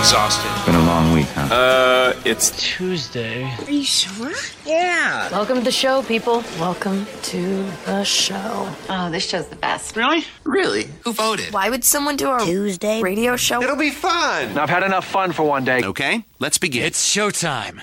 Exhausted. Been a long week, huh? Uh, it's Tuesday. Are you sure? Yeah. Welcome to the show, people. Welcome to the show. Oh, this show's the best. really? really. Who voted? Why would someone do a Tuesday. radio show? It'll be fun. I've had enough fun for one day. Okay, let's begin. It's showtime.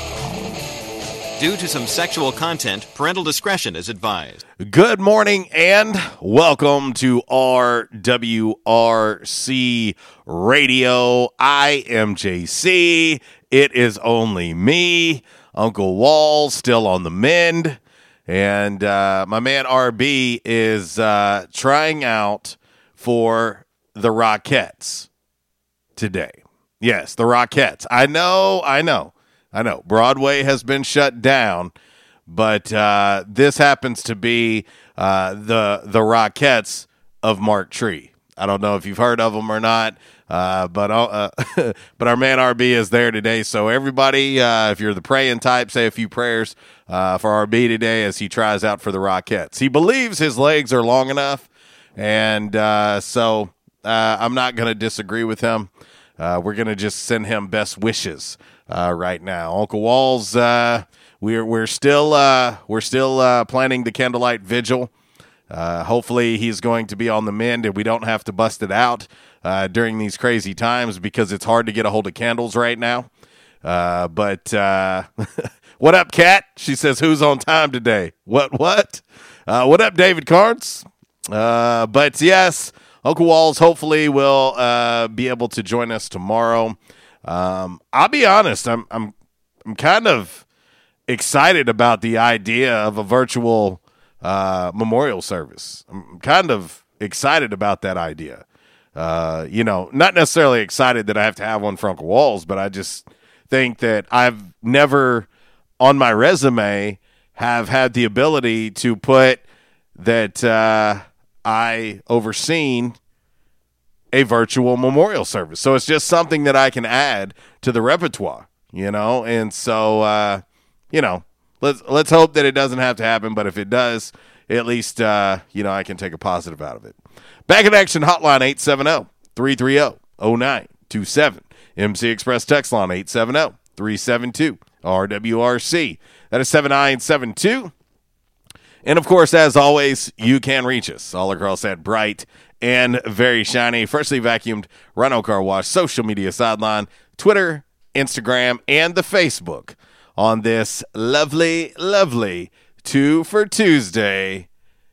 Due to some sexual content, parental discretion is advised. Good morning and welcome to RWRC Radio. I am JC. It is only me, Uncle Wall, still on the mend. And uh, my man RB is uh, trying out for the Rockettes today. Yes, the Rockettes. I know, I know, I know. Broadway has been shut down, but uh, this happens to be uh, the the Rockettes of Marked Tree. I don't know if you've heard of them or not, uh, but uh, but our man RB is there today. So everybody, uh, if you're the praying type, say a few prayers uh, for RB today as he tries out for the Rockettes. He believes his legs are long enough, and so I'm not going to disagree with him. We're going to just send him best wishes uh, right now. Uncle Walls, uh, we're we're still uh, we're still uh, planning the candlelight vigil. Uh, hopefully, he's going to be on the mend, and we don't have to bust it out uh, during these crazy times because it's hard to get a hold of candles right now. But what up, Kat? She says, "Who's on time today?" What? What? What up, David Carnes? But yes, Uncle Walls hopefully will be able to join us tomorrow. Um, I'll be honest, I'm I'm I'm kind of excited about the idea of a virtual uh, memorial service. I'm kind of excited about that idea. Uh, you know, not necessarily excited that I have to have one for Uncle Walls, but I just think that I've never on my resume have had the ability to put that uh, I overseen a virtual memorial service. So it's just something that I can add to the repertoire, you know? And so uh, you know, let's let's hope that it doesn't have to happen, but if it does, at least uh, you know, I can take a positive out of it. Back in action hotline 870-330-0927. MC Express text line 870-372-RWRC. That is 7972. And of course, as always, you can reach us all across that bright and very shiny, freshly vacuumed Rhino Car Wash social media sideline, Twitter, Instagram, and the Facebook on this lovely, lovely two for Tuesday.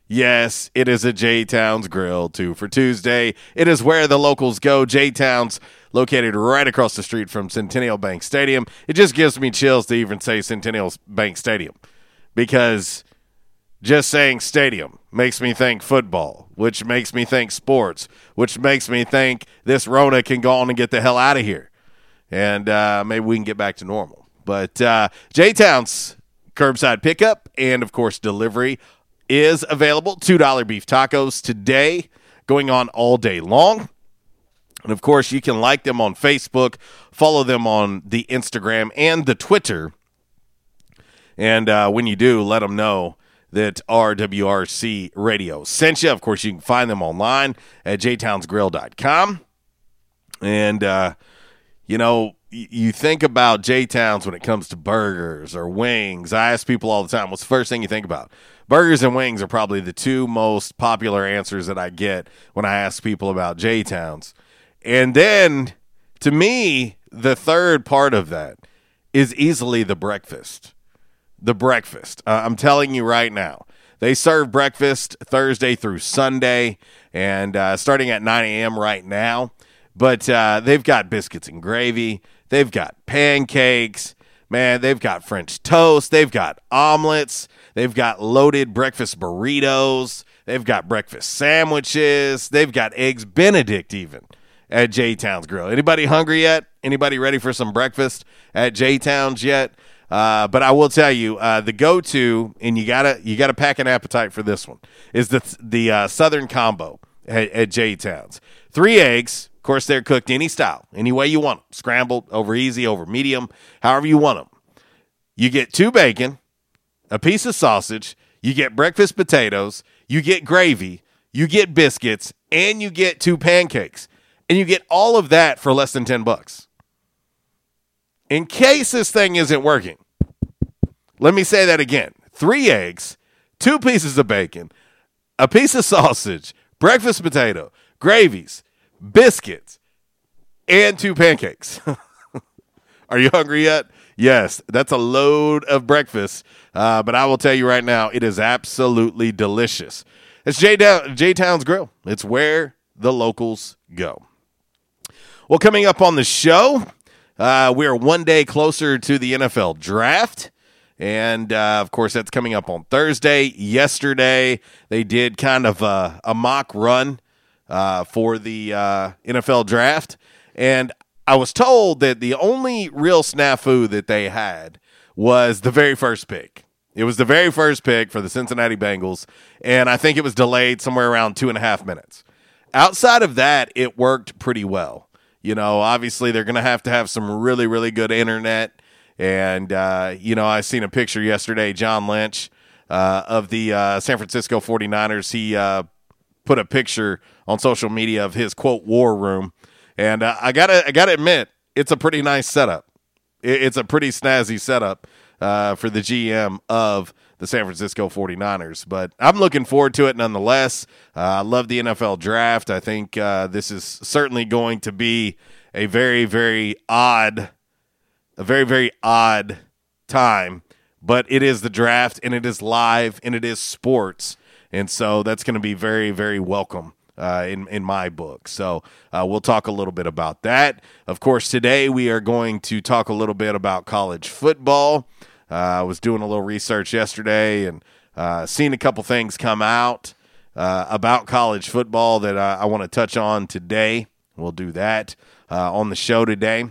Yes, it is a J Towns Grill two for Tuesday. It is where the locals go. J Towns, located right across the street from Centennial Bank Stadium. It just gives me chills to even say Centennial Bank Stadium because Just saying stadium makes me think football, which makes me think sports, which makes me think this Rona can go on and get the hell out of here. And uh, maybe we can get back to normal. But uh, J Town's curbside pickup and, of course, delivery is available. $2 beef tacos today, going on all day long. And of course, you can like them on Facebook, follow them on the Instagram and the Twitter. And uh, when you do, let them know that RWRC Radio sent you. Of course, you can find them online at jtownsgrill.com. And, uh, you know, you think about J Towns when it comes to burgers or wings. I ask people all the time, what's the first thing you think about? Burgers and wings are probably the two most popular answers that I get when I ask people about J Towns. And then to me, the third part of that is easily the breakfast. The breakfast. Uh, I'm telling you right now, they serve breakfast Thursday through Sunday and uh, starting at 9 a.m. right now. But uh, they've got biscuits and gravy, they've got pancakes. Man, they've got French toast. They've got omelets. They've got loaded breakfast burritos. They've got breakfast sandwiches. They've got eggs Benedict even at J Town's Grill. Anybody hungry yet? Anybody ready for some breakfast at J Town's yet? Uh, but I will tell you, uh, the go-to, and you gotta you gotta pack an appetite for this one, is the the uh, Southern combo at, at J Towns. Three eggs, of course, they're cooked any style, any way you want them, scrambled, over easy, over medium, however you want them. You get two bacon, a piece of sausage, you get breakfast potatoes, you get gravy, you get biscuits, and you get two pancakes and you get all of that for less than 10 bucks. In case this thing isn't working, let me say that again. 3 eggs, 2 pieces of bacon, a piece of sausage, breakfast potato, gravies, biscuits, and two pancakes. Are you hungry yet? Yes, that's a load of breakfast. Uh, but I will tell you right now, it is absolutely delicious. It's J, Down, J Town's Grill. It's where the locals go. Well, coming up on the show, uh, we are one day closer to the NFL draft. And uh, of course, that's coming up on Thursday. Yesterday, they did kind of a, a mock run uh, for the uh, NFL draft. And I was told that the only real snafu that they had was the very first pick. It was the very first pick for the Cincinnati Bengals. And I think it was delayed somewhere around two and a half minutes. Outside of that, it worked pretty well. You know, obviously they're going to have to have some really, really good internet. And, uh, you know, I seen a picture yesterday, John Lynch uh, of the uh, San Francisco 49ers. He uh, put a picture on social media of his quote war room. And uh, I gotta, I gotta admit, it's a pretty nice setup. it's a pretty snazzy setup uh, for the GM of the San Francisco 49ers. But I'm looking forward to it nonetheless. Uh, I love the NFL draft. I think uh, this is certainly going to be a very, very odd, a very, very odd time. But it is the draft and it is live and it is sports. And so that's going to be very, very welcome. Uh, in in my book. So uh, we'll talk a little bit about that. Of course, today we are going to talk a little bit about college football. Uh, I was doing a little research yesterday and uh, seen a couple things come out uh, about college football that I, I want to touch on today. We'll do that uh, on the show today.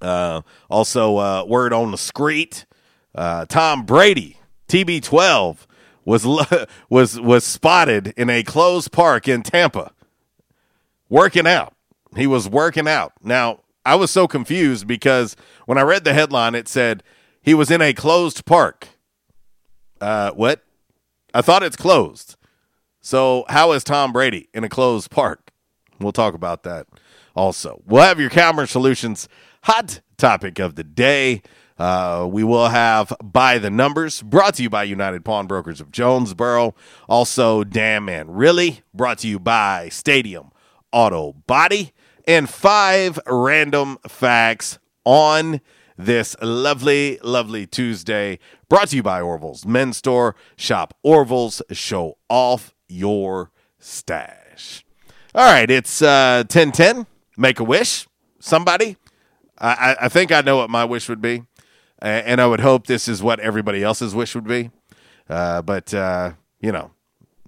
Uh, also, uh, word on the street: Tom Brady, TB12, was was was spotted in a closed park in Tampa, working out. He was working out. Now, I was so confused because when I read the headline, it said he was in a closed park. Uh, what? I thought it's closed. So, how is Tom Brady in a closed park? We'll talk about that also. We'll have your Calmer Solutions hot topic of the day. Uh, we will have By the Numbers, brought to you by United Pawnbrokers of Jonesboro. Also, Damn Man Really, brought to you by Stadium Auto Body. And five random facts on this lovely, lovely Tuesday. Brought to you by Orville's Men's Store. Shop Orville's, show off your stash. All right, it's uh, 1010. Make a wish. Somebody. I, I think I know what my wish would be. And I would hope this is what everybody else's wish would be. Uh, but uh, you know,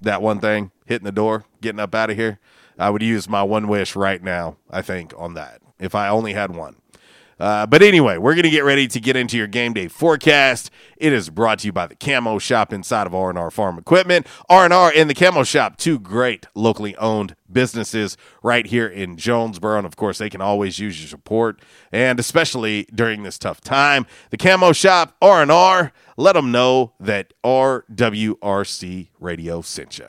that one thing hitting the door, getting up out of here. I would use my one wish right now. I think on that if I only had one. Uh, but anyway, we're going to get ready to get into your game day forecast. It is brought to you by the Camo Shop inside of R&R Farm Equipment. R&R and the Camo Shop, two great locally owned businesses right here in Jonesboro. And of course, they can always use your support, and especially during this tough time. The Camo Shop, R&R, let them know that RWRC Radio sent you.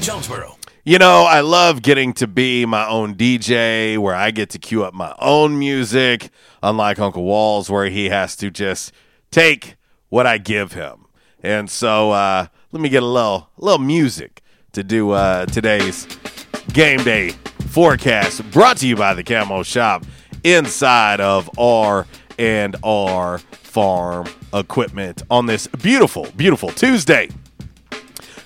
Jonesboro. You know, I love getting to be my own DJ where I get to cue up my own music, unlike Uncle Walls, where he has to just take what I give him. And so uh, let me get a little, a little music to do uh, today's game day forecast brought to you by the Camo Shop inside of R and R Farm Equipment on this beautiful, beautiful Tuesday.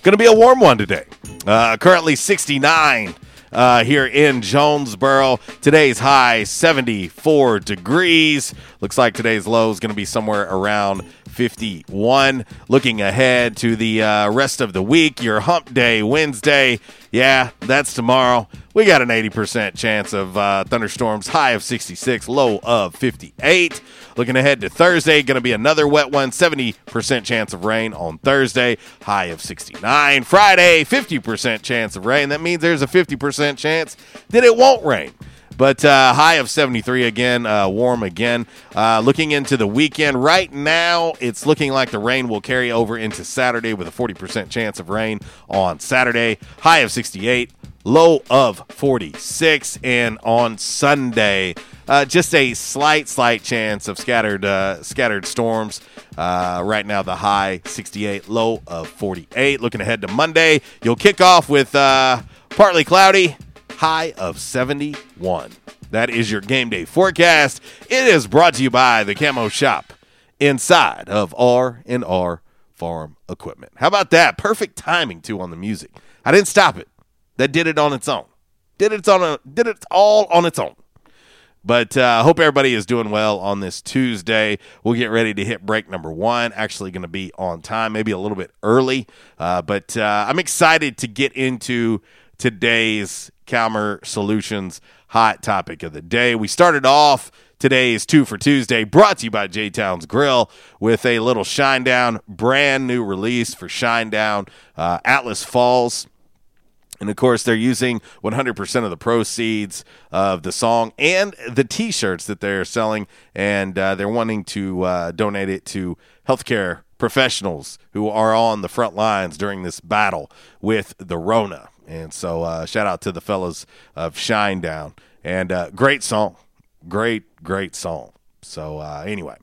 Going to be a warm one today. Uh, currently 69 uh, here in Jonesboro. Today's high 74 degrees. Looks like today's low is going to be somewhere around 51. Looking ahead to the uh, rest of the week, your hump day Wednesday. Yeah, that's tomorrow. We got an 80% chance of uh, thunderstorms, high of 66, low of 58. Looking ahead to Thursday, going to be another wet one, 70% chance of rain on Thursday, high of 69. Friday, 50% chance of rain. That means there's a 50% chance that it won't rain. But uh, high of 73 again, uh, warm again. Uh, looking into the weekend, right now it's looking like the rain will carry over into Saturday with a 40% chance of rain on Saturday. High of 68, low of 46. And on Sunday, uh, just a slight, slight chance of scattered, uh, scattered storms. Uh, right now, the high 68, low of 48. Looking ahead to Monday, you'll kick off with partly cloudy high of 71. That is your game day forecast. It is brought to you by the Camo Shop inside of R and R Farm Equipment. How about that? Perfect timing too on the music. I didn't stop it. That did it on its own. Did it on a did it all on its own. But I uh, hope everybody is doing well on this Tuesday. We'll get ready to hit break number one. Actually, going to be on time, maybe a little bit early. Uh, but uh, I'm excited to get into today's Calmer Solutions hot topic of the day. We started off today's Two for Tuesday, brought to you by J Town's Grill, with a little Shinedown, brand new release for Shinedown, uh, Atlas Falls. And of course, they're using 100% of the proceeds of the song and the t shirts that they're selling, and uh, they're wanting to uh, donate it to healthcare professionals who are on the front lines during this battle with the Rona. And so, uh, shout out to the fellas of Shinedown. And uh, great song. Great, great song. So, uh, anyway.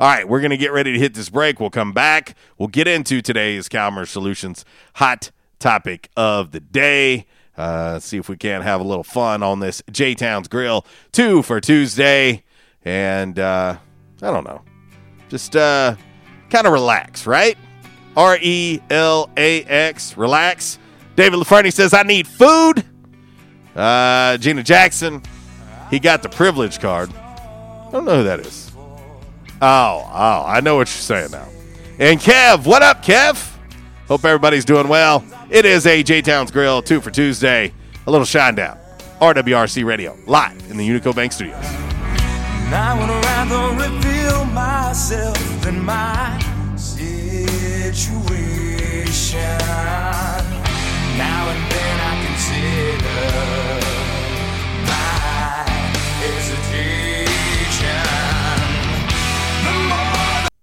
All right, we're going to get ready to hit this break. We'll come back. We'll get into today's Calmer Solutions hot topic of the day. Uh, see if we can't have a little fun on this J Town's Grill two for Tuesday. And uh, I don't know, just uh, kind of relax, right? R E L A X, relax. David LaFernie says, I need food. Uh, Gina Jackson, he got the privilege card. I don't know who that is. Oh, oh, I know what you're saying now. And Kev, what up, Kev? Hope everybody's doing well. It is a J Towns Grill, two for Tuesday. A little Shinedown. RWRC Radio, live in the Unico Bank Studios. I would rather reveal myself than my situation. Now and then I consider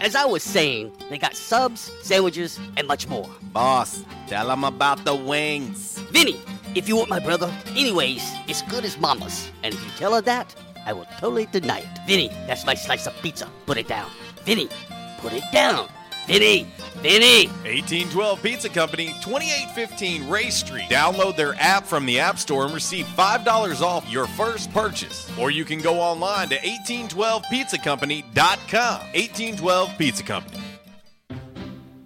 As I was saying, they got subs, sandwiches, and much more. Boss, tell them about the wings. Vinny, if you want my brother, anyways, it's good as mama's. And if you tell her that, I will totally deny it. Vinny, that's my slice of pizza. Put it down. Vinny, put it down. Vinny, Vinny. 1812 Pizza Company, 2815 Ray Street. Download their app from the App Store and receive $5 off your first purchase. Or you can go online to 1812pizzacompany.com. 1812 Pizza Company.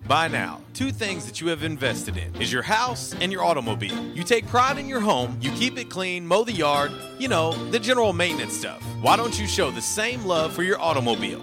By now, two things that you have invested in is your house and your automobile. You take pride in your home, you keep it clean, mow the yard, you know, the general maintenance stuff. Why don't you show the same love for your automobile?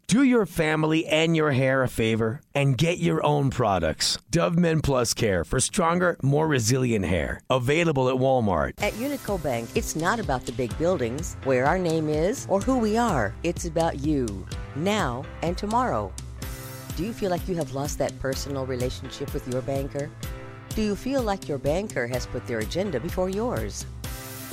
Do your family and your hair a favor and get your own products. Dove Men Plus Care for stronger, more resilient hair. Available at Walmart. At Unico Bank, it's not about the big buildings, where our name is, or who we are. It's about you, now and tomorrow. Do you feel like you have lost that personal relationship with your banker? Do you feel like your banker has put their agenda before yours?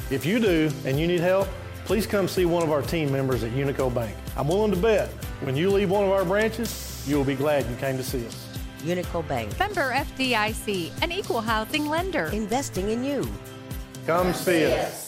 If you do and you need help, please come see one of our team members at Unico Bank. I'm willing to bet when you leave one of our branches, you will be glad you came to see us. Unico Bank. Member FDIC, an equal housing lender. Investing in you. Come see us.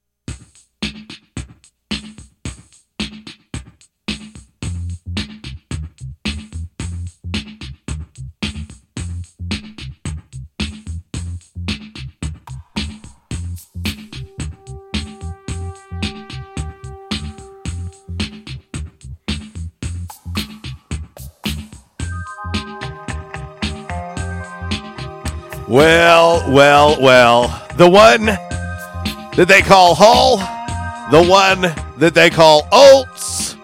Well, well, well. The one that they call Hall, the one that they call Oates,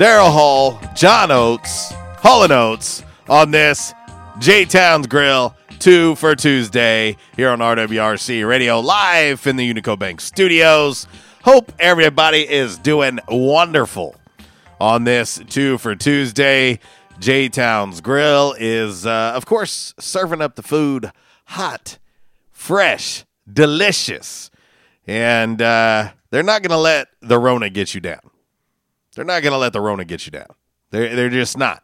Daryl Hall, John Oates, Hall and Oates on this J Towns Grill two for Tuesday here on RWRC Radio live in the Unico Bank studios. Hope everybody is doing wonderful on this two for Tuesday. J Town's Grill is, uh, of course, serving up the food hot, fresh, delicious. And uh, they're not going to let the Rona get you down. They're not going to let the Rona get you down. They're, they're just not.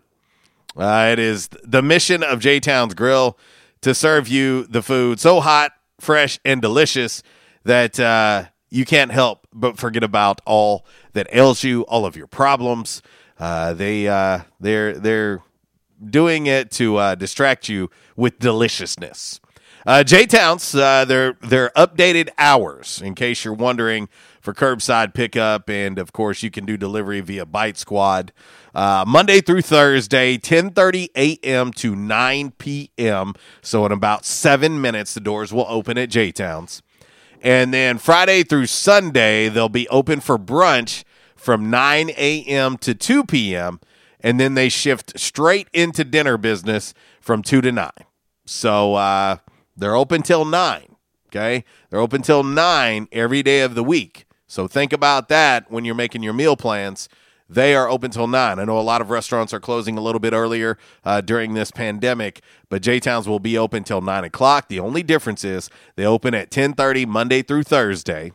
Uh, it is the mission of J Town's Grill to serve you the food so hot, fresh, and delicious that uh, you can't help but forget about all that ails you, all of your problems. Uh, they uh, they're they're doing it to uh, distract you with deliciousness. Uh, J Towns, uh, their their updated hours, in case you're wondering, for curbside pickup, and of course you can do delivery via Bite Squad, uh, Monday through Thursday, 10:30 a.m. to 9 p.m. So in about seven minutes, the doors will open at J Towns, and then Friday through Sunday they'll be open for brunch from 9 a.m. to 2 p.m. and then they shift straight into dinner business from 2 to 9. So uh, they're open till 9. Okay, they're open till 9 every day of the week. So think about that when you're making your meal plans. They are open till 9. I know a lot of restaurants are closing a little bit earlier uh, during this pandemic, but J Towns will be open till 9 o'clock. The only difference is they open at 1030 Monday through Thursday.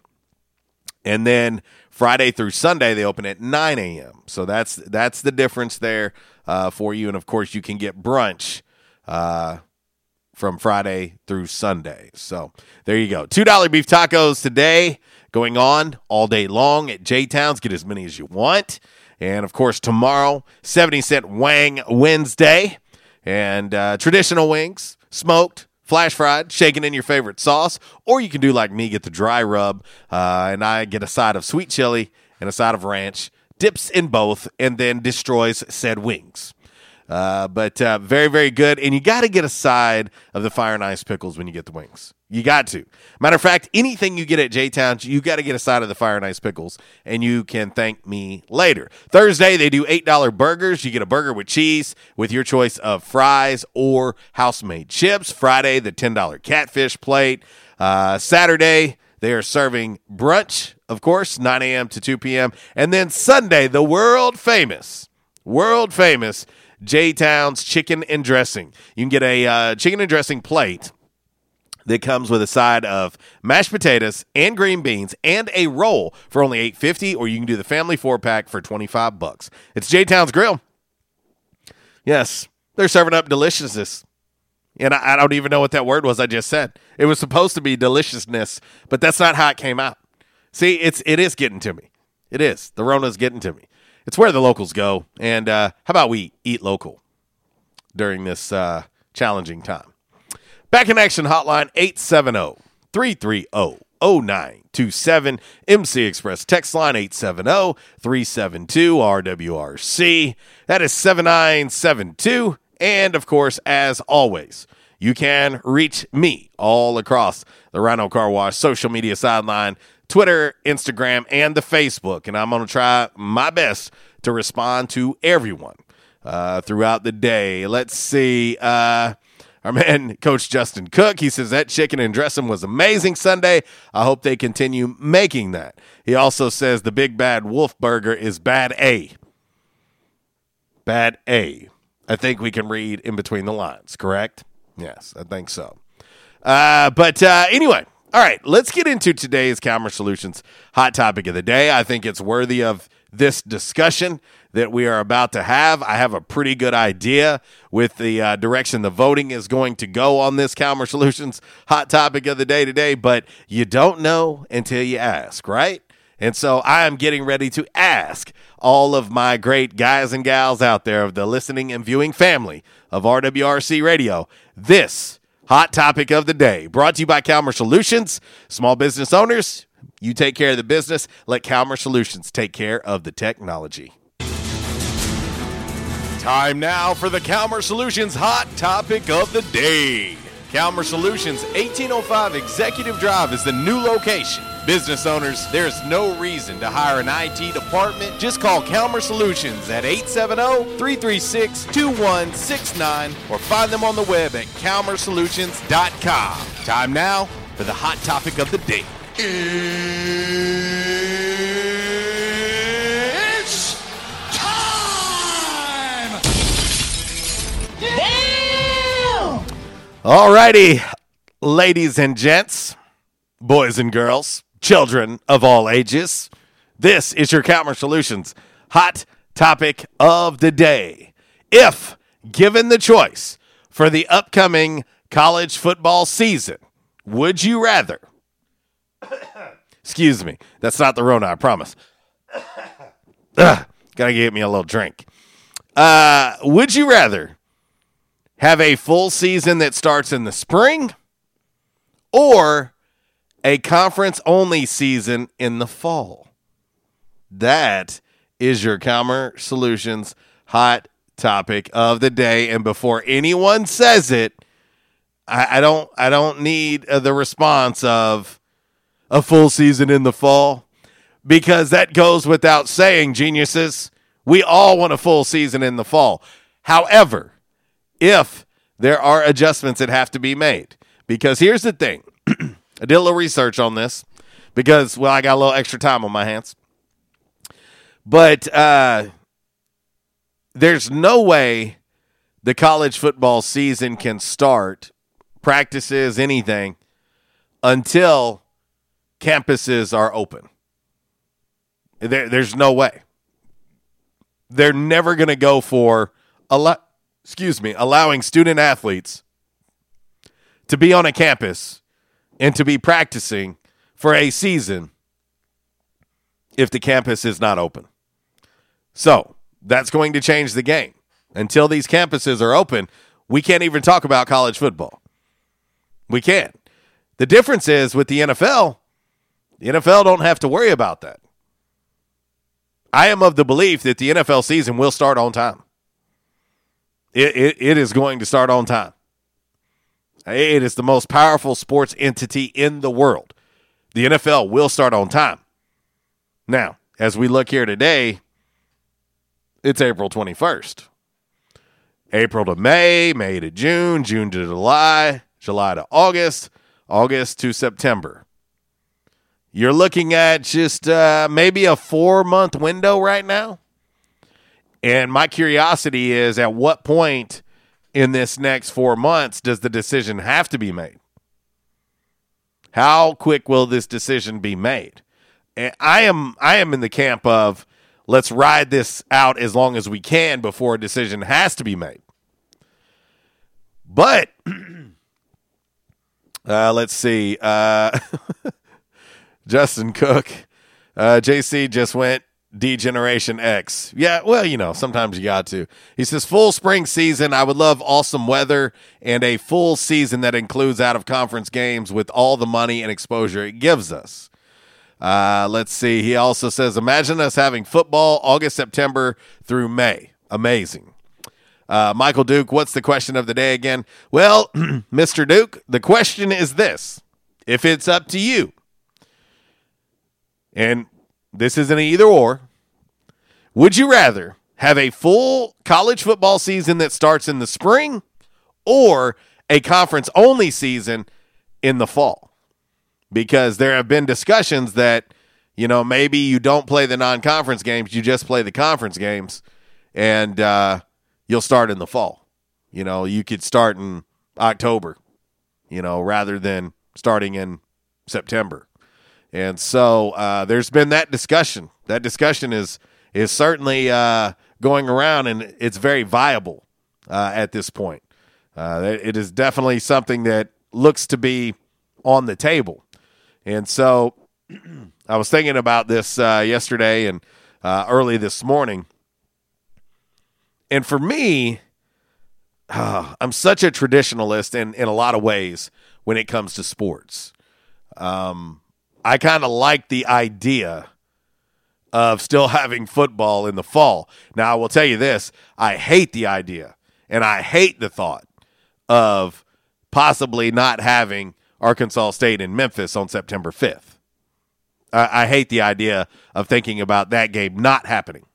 And then Friday through Sunday they open at 9 a.m. So that's that's the difference there uh, for you. And of course, you can get brunch uh, from Friday through Sunday. So there you go. Two dollar beef tacos today going on all day long at J Towns. Get as many as you want. And of course, tomorrow, 70 cent Wang Wednesday. And uh, traditional wings, smoked, flash fried, shaken in your favorite sauce, or you can do like me, get the dry rub, uh, and I get a side of sweet chili and a side of ranch, dips in both, and then destroys said wings. Uh, but uh, very, very good. And you got to get a side of the fire and ice pickles when you get the wings. You got to. Matter of fact, anything you get at J Town, you got to get a side of the fire and ice pickles, and you can thank me later. Thursday, they do $8 burgers. You get a burger with cheese with your choice of fries or house made chips. Friday, the $10 catfish plate. Uh, Saturday, they are serving brunch, of course, 9 a.m. to 2 p.m. And then Sunday, the world famous, world famous J Town's chicken and dressing. You can get a uh, chicken and dressing plate that comes with a side of mashed potatoes and green beans and a roll for only 850 or you can do the family four pack for 25 bucks. It's J Town's Grill. Yes, they're serving up deliciousness. And I, I don't even know what that word was I just said. It was supposed to be deliciousness, but that's not how it came out. See, it's it is getting to me. It is. The Rona's getting to me. It's where the locals go. And uh, how about we eat local during this uh, challenging time? Back in action hotline 870 330 0927. MC Express text line 870 372 RWRC. That is 7972. And of course, as always, you can reach me all across the Rhino Car Wash social media sideline, Twitter, Instagram, and the Facebook. And I'm going to try my best to respond to everyone uh, throughout the day. Let's see. Uh, our man, Coach Justin Cook, he says that chicken and dressing was amazing Sunday. I hope they continue making that. He also says the Big Bad Wolf Burger is bad A. Bad A. I think we can read in between the lines, correct? Yes, I think so. Uh, but uh, anyway, all right, let's get into today's Calmer Solutions hot topic of the day. I think it's worthy of this discussion that we are about to have. I have a pretty good idea with the uh, direction the voting is going to go on this Calmer Solutions hot topic of the day today, but you don't know until you ask, right? And so I am getting ready to ask all of my great guys and gals out there of the listening and viewing family of RWRC Radio this hot topic of the day. Brought to you by Calmer Solutions. Small business owners, you take care of the business. Let Calmer Solutions take care of the technology. Time now for the Calmer Solutions hot topic of the day. Calmer Solutions 1805 Executive Drive is the new location. Business owners, there's no reason to hire an IT department. Just call Calmer Solutions at 870-336-2169 or find them on the web at calmersolutions.com. Time now for the hot topic of the day. It's time! Damn! Alrighty, ladies and gents, boys and girls, children of all ages, this is your Calmer Solutions hot topic of the day. If given the choice for the upcoming college football season, would you rather? Excuse me, that's not the Rona, I promise. Ugh, gotta get me a little drink. Uh, would you rather have a full season that starts in the spring or a conference only season in the fall? That is your Calmer Solutions hot topic of the day. And before anyone says it, I, I don't I don't need uh, the response of a full season in the fall because that goes without saying, geniuses. We all want a full season in the fall. However, if there are adjustments that have to be made, because here's the thing I did a little research on this because, well, I got a little extra time on my hands. But uh, there's no way the college football season can start, practices, anything, until campuses are open. There, there's no way. They're never going to go for a lot. Excuse me, allowing student athletes to be on a campus and to be practicing for a season if the campus is not open. So that's going to change the game. Until these campuses are open, we can't even talk about college football. We can't. The difference is with the NFL, the NFL don't have to worry about that. I am of the belief that the NFL season will start on time. It, it, it is going to start on time. It is the most powerful sports entity in the world. The NFL will start on time. Now, as we look here today, it's April 21st. April to May, May to June, June to July, July to August, August to September. You're looking at just uh, maybe a four month window right now. And my curiosity is at what point in this next four months does the decision have to be made? How quick will this decision be made? And I am I am in the camp of let's ride this out as long as we can before a decision has to be made. But uh, let's see. Uh, Justin Cook, uh, JC just went D Generation X. Yeah, well, you know, sometimes you got to. He says, full spring season. I would love awesome weather and a full season that includes out of conference games with all the money and exposure it gives us. Uh, let's see. He also says, imagine us having football August, September through May. Amazing. Uh, Michael Duke, what's the question of the day again? Well, Mr. Duke, the question is this if it's up to you, and this isn't an either or, would you rather have a full college football season that starts in the spring or a conference only season in the fall? Because there have been discussions that, you know, maybe you don't play the non conference games, you just play the conference games, and, uh, you'll start in the fall. You know, you could start in October, you know, rather than starting in September. And so uh, there's been that discussion. That discussion is is certainly uh, going around, and it's very viable uh, at this point. Uh, it is definitely something that looks to be on the table. And so I was thinking about this uh, yesterday and uh, early this morning and for me, I'm such a traditionalist in, in a lot of ways when it comes to sports. Um, I kind of like the idea of still having football in the fall. Now, I will tell you this I hate the idea and I hate the thought of possibly not having Arkansas State in Memphis on September 5th. I, I hate the idea of thinking about that game not happening.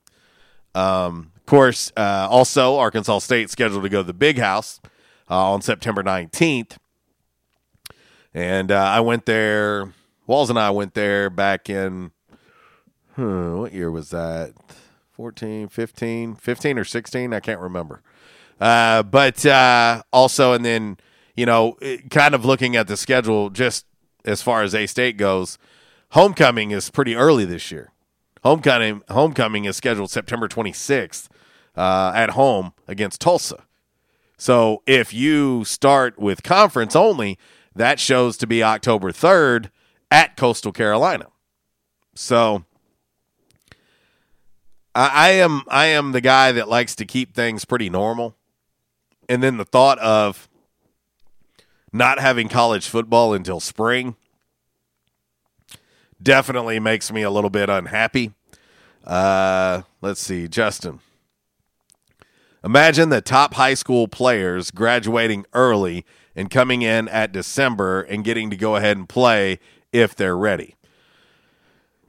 Um, of course, uh, also Arkansas State scheduled to go to the Big House uh, on September 19th. And uh, I went there, Walls and I went there back in, hmm, what year was that? 14, 15, 15 or 16? I can't remember. Uh, but uh, also, and then, you know, kind of looking at the schedule just as far as A State goes, homecoming is pretty early this year. Homecoming homecoming is scheduled September 26th uh, at home against Tulsa. So if you start with conference only, that shows to be October 3rd at Coastal Carolina. So I, I am I am the guy that likes to keep things pretty normal. And then the thought of not having college football until spring definitely makes me a little bit unhappy. Uh, let's see, Justin. Imagine the top high school players graduating early and coming in at December and getting to go ahead and play if they're ready.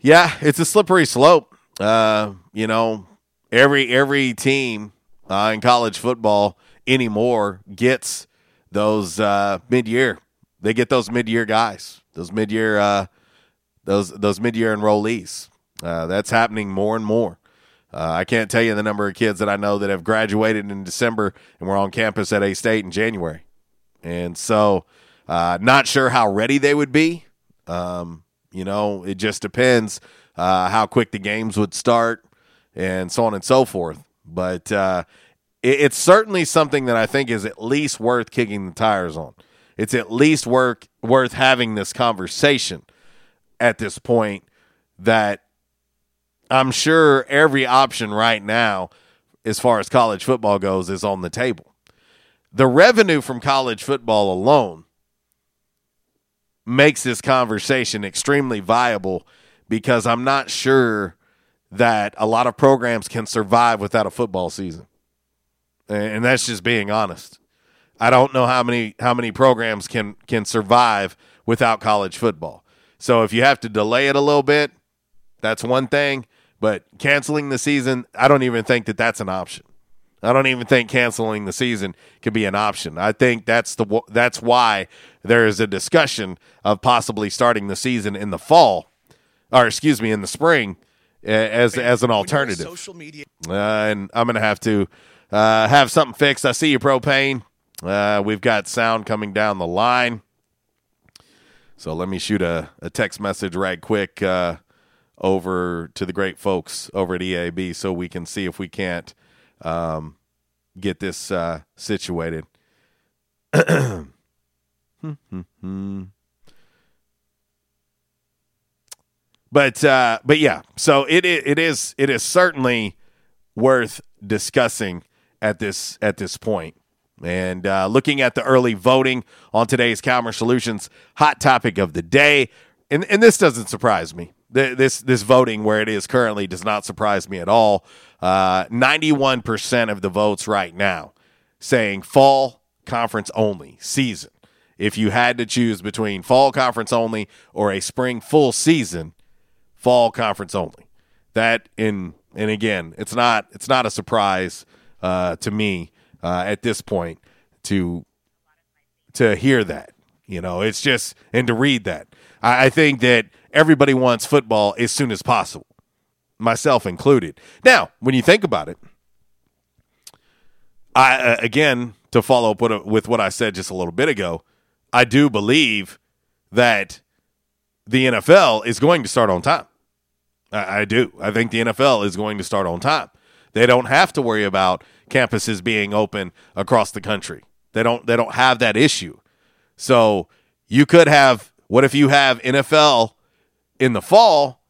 Yeah, it's a slippery slope. Uh, you know, every every team uh, in college football anymore gets those uh, mid year. They get those mid year guys, those mid year, uh, those those mid year enrollees. Uh, that's happening more and more. Uh, I can't tell you the number of kids that I know that have graduated in December and were on campus at A State in January. And so, uh, not sure how ready they would be. Um, you know, it just depends uh, how quick the games would start and so on and so forth. But uh, it, it's certainly something that I think is at least worth kicking the tires on. It's at least work, worth having this conversation at this point that I'm sure every option right now, as far as college football goes, is on the table. The revenue from college football alone makes this conversation extremely viable because I'm not sure that a lot of programs can survive without a football season. And that's just being honest. I don't know how many how many programs can can survive without college football. So if you have to delay it a little bit, that's one thing. But canceling the season, I don't even think that that's an option. I don't even think canceling the season could be an option. I think that's the that's why there is a discussion of possibly starting the season in the fall, or excuse me, in the spring, as as an alternative. Social media. Uh, and I'm gonna have to uh, have something fixed. I see you, propane. Uh, we've got sound coming down the line. So let me shoot a, a text message right quick uh, over to the great folks over at EAB so we can see if we can't um, get this uh, situated. but uh, but yeah, so it i- it is it is certainly worth discussing at this at this point. And uh, looking at the early voting on today's Calmer Solutions hot topic of the day, and and this doesn't surprise me. Th- This this voting where it is currently does not surprise me at all. Ninety one percent of the votes right now saying fall conference only season. If you had to choose between fall conference only or a spring full season, fall conference only. That in and again, it's not it's not a surprise uh, to me uh, at this point to to hear that. You know, it's just and to read that. I, I think that everybody wants football as soon as possible, myself included. Now, when you think about it, I uh, again to follow up with, with what I said just a little bit ago, I do believe that the NFL is going to start on time. I, I do. I think the NFL is going to start on time. They don't have to worry about campuses being open across the country. They don't. They don't have that issue. So you could have. What if you have NFL in the fall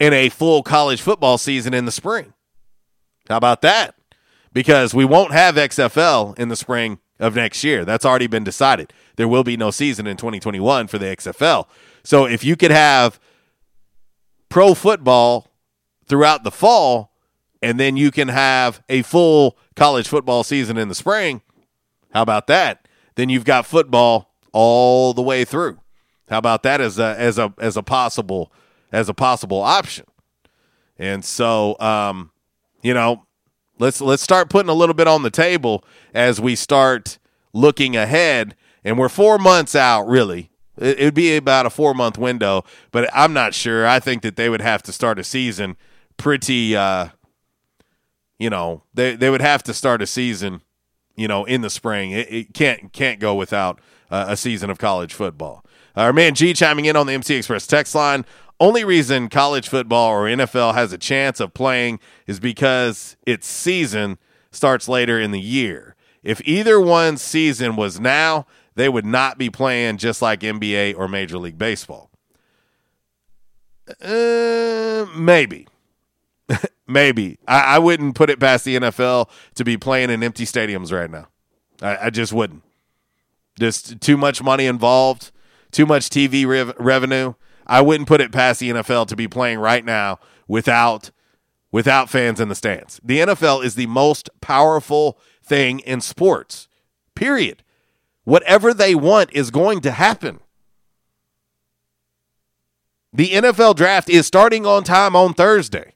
and a full college football season in the spring? How about that? Because we won't have XFL in the spring of next year. That's already been decided. There will be no season in 2021 for the XFL. So if you could have pro football throughout the fall and then you can have a full college football season in the spring, how about that? Then you've got football all the way through. How about that as a as a as a possible as a possible option? And so um you know, let's let's start putting a little bit on the table as we start looking ahead and we're 4 months out really. It would be about a 4 month window, but I'm not sure. I think that they would have to start a season pretty uh you know, they they would have to start a season, you know, in the spring. It, it can't can't go without uh, a season of college football. Our man G chiming in on the MC Express text line. Only reason college football or NFL has a chance of playing is because its season starts later in the year. If either one's season was now, they would not be playing just like NBA or Major League Baseball. Uh, maybe. maybe. I, I wouldn't put it past the NFL to be playing in empty stadiums right now. I, I just wouldn't. Just too much money involved, too much TV rev- revenue. I wouldn't put it past the NFL to be playing right now without without fans in the stands. The NFL is the most powerful thing in sports. Period. Whatever they want is going to happen. The NFL draft is starting on time on Thursday.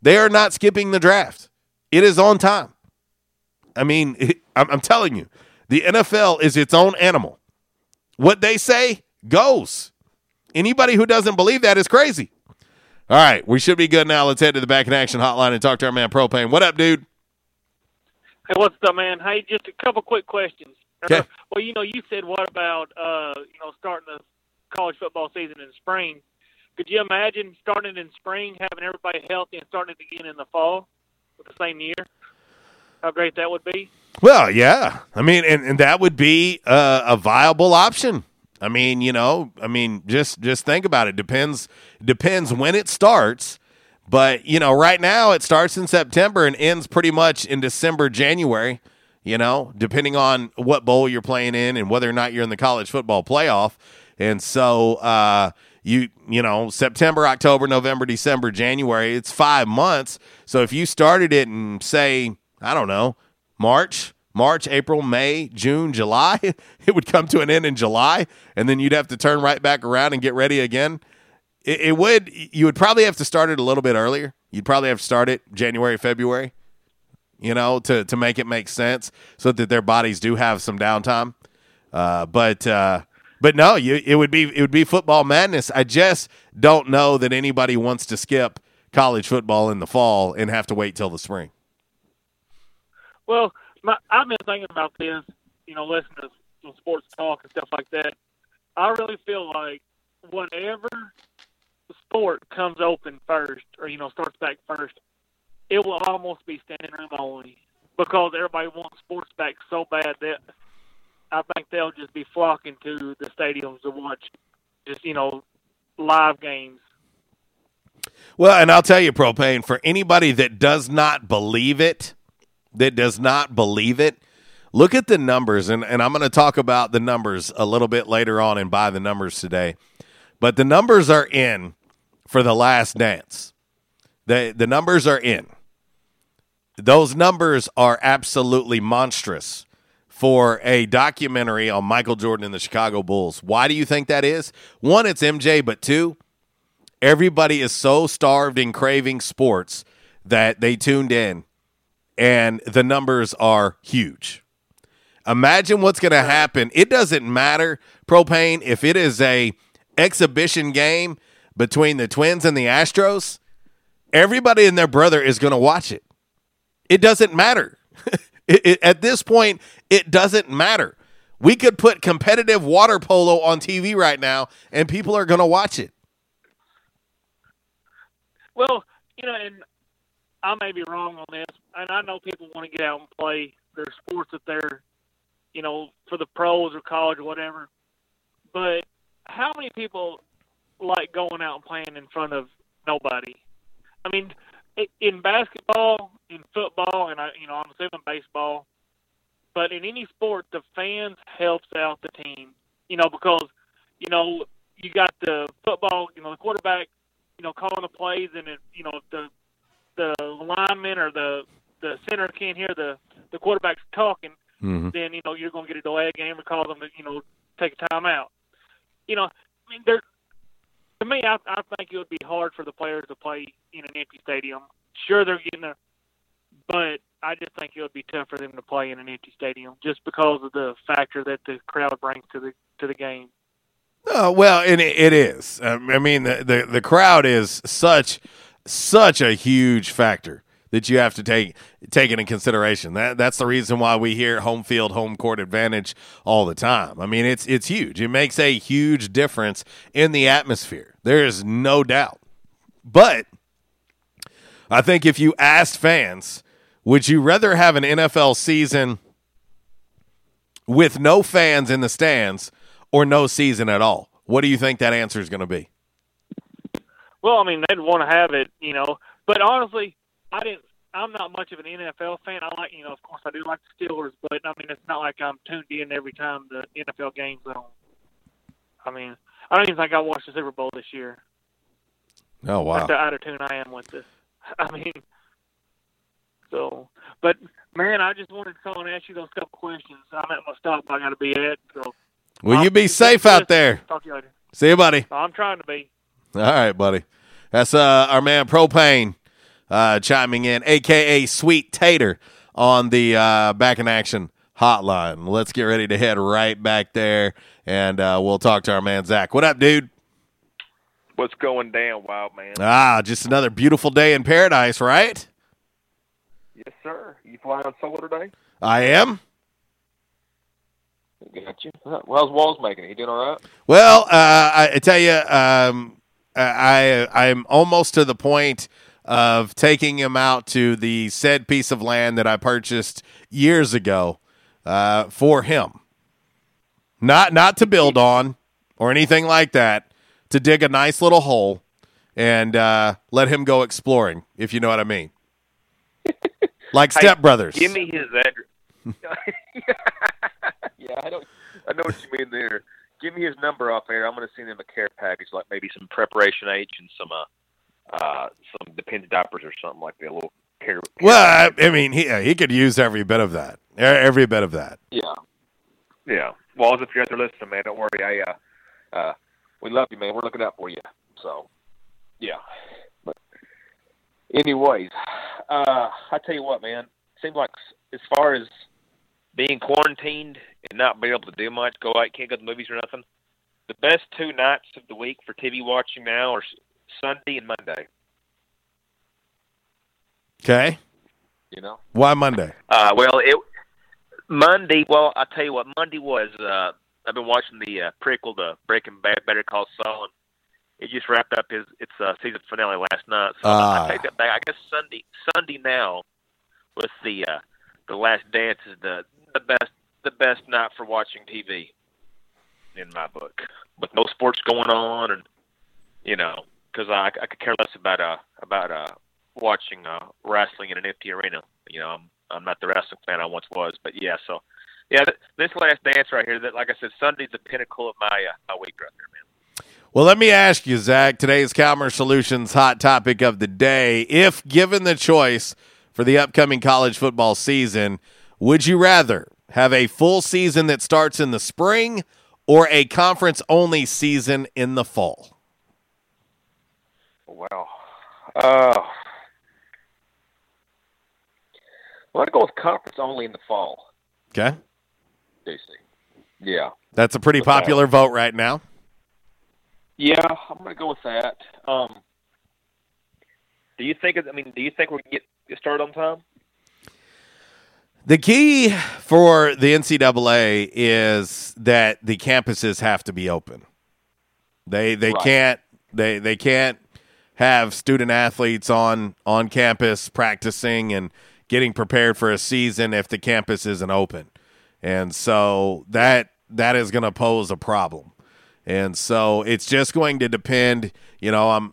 They are not skipping the draft. It is on time. I mean, I'm telling you, the NFL is its own animal. What they say goes. Anybody who doesn't believe that is crazy. All right, we should be good now. Let's head to the back in action hotline and talk to our man Propane. What up, dude? Hey, what's up, man? Hey, just a couple quick questions. Okay. Well, you know, you said what about uh, you know starting the college football season in spring? Could you imagine starting in spring, having everybody healthy, and starting it again in the fall with the same year? How great that would be! Well, yeah. I mean, and, and that would be a, a viable option. I mean, you know, I mean, just just think about it. Depends depends when it starts. But, you know, right now it starts in September and ends pretty much in December, January, you know, depending on what bowl you're playing in and whether or not you're in the college football playoff. And so uh you you know, September, October, November, December, January, it's 5 months. So if you started it in say, I don't know, March, March, April, May, June, July, it would come to an end in July, and then you'd have to turn right back around and get ready again. It, it would. You would probably have to start it a little bit earlier. You'd probably have to start it January, February, you know, to to make it make sense, so that their bodies do have some downtime. Uh, but uh, but no, you it would be it would be football madness. I just don't know that anybody wants to skip college football in the fall and have to wait till the spring. Well, my, I've been thinking about this, you know, listening to sports talk and stuff like that. I really feel like whenever the sport comes open first, or you know starts back first, it will almost be standing room only because everybody wants sports back so bad that I think they'll just be flocking to the stadiums to watch just you know live games. Well, and I'll tell you, propane for anybody that does not believe it, that does not believe it. Look at the numbers, and, and I'm going to talk about the numbers a little bit later on and by the numbers today. But the numbers are in for the last dance. The, the numbers are in. Those numbers are absolutely monstrous for a documentary on Michael Jordan and the Chicago Bulls. Why do you think that is? One, it's MJ, but two, everybody is so starved and craving sports that they tuned in and the numbers are huge. Imagine what's going to happen. It doesn't matter, propane, if it is a exhibition game between the Twins and the Astros, everybody and their brother is going to watch it. It doesn't matter. it, it, at this point, it doesn't matter. We could put competitive water polo on TV right now, and people are going to watch it. Well, you know, and I may be wrong on this, and I know people want to get out and play their sports that they're, you know, for the pros or college or whatever. But how many people like going out and playing in front of nobody? I mean, in basketball, in football, and I, you know, I'm assuming baseball, but in any sport, the fans helps out the team. You know, because you know you got the football, you know, the quarterback, you know, calling the plays, and it, you know, the the lineman or the the center can't hear the the quarterback's talking, mm-hmm. then you know you're going to get a delay game and call them to you know take a timeout. You know, I mean, there. To me, I, I think it would be hard for the players to play in an empty stadium. Sure, they're getting a, but I just think it would be tough for them to play in an empty stadium just because of the factor that the crowd brings to the to the game. Oh well, and it, it is. Um, I mean, the, the the crowd is such such a huge factor that you have to take take into consideration. That that's the reason why we hear home field, home court advantage all the time. I mean, it's it's huge. It makes a huge difference in the atmosphere. There is no doubt. But I think if you asked fans, would you rather have an NFL season with no fans in the stands or no season at all? What do you think that answer is going to be? Well, I mean, they'd want to have it, you know. But honestly, I didn't. I'm not much of an NFL fan. I like, you know, of course, I do like the Steelers, but I mean, it's not like I'm tuned in every time the NFL games on. I mean, I don't even think I watched the Super Bowl this year. Oh wow! That's how out of tune I am with this. I mean, so, but man, I just wanted to call and ask you those couple questions. I'm at my stop. I got to be at. So, will I'll you be safe out there? Talk to you later. See you, buddy. I'm trying to be. All right, buddy. That's uh, our man Propane uh, chiming in, aka Sweet Tater, on the uh, back in action hotline. Let's get ready to head right back there, and uh, we'll talk to our man Zach. What up, dude? What's going down, wild man? Ah, just another beautiful day in paradise, right? Yes, sir. You flying solo today? I am. Got you. Well, how's Walls making it? He doing all right? Well, uh, I, I tell you, um, I I'm almost to the point of taking him out to the said piece of land that I purchased years ago uh, for him. Not not to build on or anything like that. To dig a nice little hole and uh, let him go exploring, if you know what I mean. Like stepbrothers. Give me his address. yeah, I don't. I know what you mean there. Give me his number off air. I'm going to send him a care package, like maybe some preparation H and some uh, uh, some dependent diapers or something like that. A little care. Well, I, I mean, he he could use every bit of that. Every bit of that. Yeah. Yeah. Walls, if you're out there listening, man, don't worry. I uh, uh, we love you, man. We're looking out for you. So, yeah. But, anyways, uh, I tell you what, man. Seems like as far as being quarantined and not being able to do much, go out, can't go to the movies or nothing. The best two nights of the week for TV watching now are Sunday and Monday. Okay. You know. Why Monday? Uh, well, it Monday. Well, I tell you what, Monday was uh, I've been watching the uh, prequel to Breaking Bad, Better Call Saul, and it just wrapped up his its uh, season finale last night. So Ah. I take that back. I guess Sunday Sunday now with the uh, the Last Dance is the the best the best night for watching TV in my book, with no sports going on, and you know, because I I could care less about uh about uh watching uh wrestling in an empty arena. You know, I'm I'm not the wrestling fan I once was, but yeah, so. Yeah, th- this last dance right here. That, like I said, Sunday's the pinnacle of my uh, my week right there, man. Well, let me ask you, Zach. Today's Calmer Solutions hot topic of the day. If given the choice for the upcoming college football season, would you rather have a full season that starts in the spring or a conference only season in the fall? Wow. Uh, well, I'd go with conference only in the fall. Okay. DC. Yeah. That's a pretty With that. popular vote right now. Yeah, I'm gonna go with that. Um, do you think? I mean, do you think we can get get started on time? The key for the NCAA is that the campuses have to be open. They they Right. can't they they can't have student athletes on on campus practicing and getting prepared for a season if the campus isn't open. And so that that is going to pose a problem. And so it's just going to depend, you know, I'm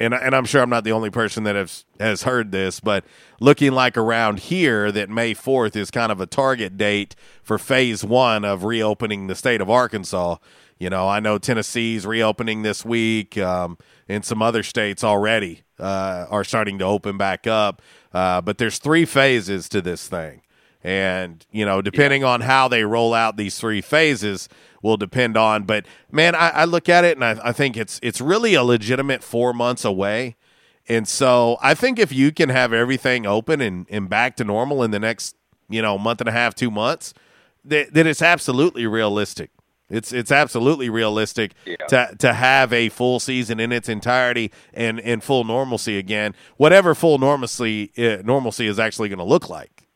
and and I'm sure I'm not the only person that has has heard this, but looking like around here that May 4th is kind of a target date for phase 1 of reopening the state of Arkansas. You know, I know Tennessee's reopening this week, um, and some other states already uh, are starting to open back up. Uh, but there's three phases to this thing, and you know, depending on how they roll out these three phases, will depend on. But man, I, I look at it and I, I think it's it's really a legitimate four months away. And so I think if you can have everything open and, and back to normal in the next, you know, month and a half, two months, that, that it's absolutely realistic. It's it's absolutely realistic to to have a full season in its entirety and in full normalcy again, whatever full normalcy uh, normalcy is actually going to look like.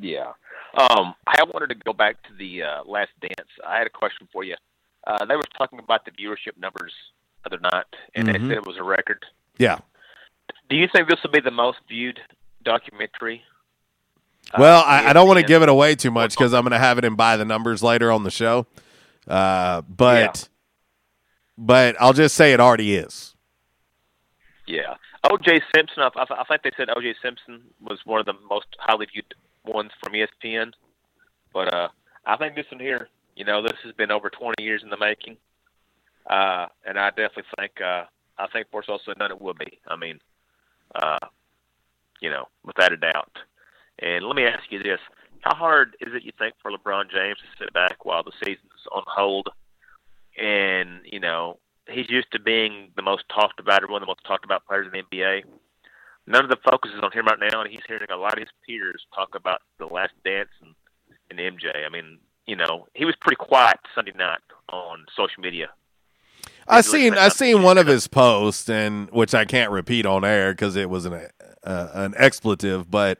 Yeah. Um, I wanted to go back to the uh, last dance. I had a question for you. Uh, they were talking about the viewership numbers the other night, and Mhm. they said it was a record. Yeah. Do you think this will be the most viewed documentary? Well, I, I don't want to give it away too much because I'm going to have it in by the numbers later on the show. Uh, but but I'll just say it already is. Yeah. O.J. Simpson, I, I think they said O.J. Simpson was one of the most highly viewed ones from ESPN. But uh, I think this one here, you know, this has been over 20 years in the making. Uh, and I definitely think, uh, I think for also none it will be. I mean, uh, you know, without a doubt. And let me ask you this. How hard is it, you think, for LeBron James to sit back while the season's on hold? And, you know, he's used to being the most talked about, or one of the most talked about players in the NBA. None of the focus is on him right now, and he's hearing a lot of his peers talk about the last dance and, and MJ. I mean, you know, he was pretty quiet Sunday night on social media. I seen I seen one of his posts, and which I can't repeat on air because it was an uh, an expletive, but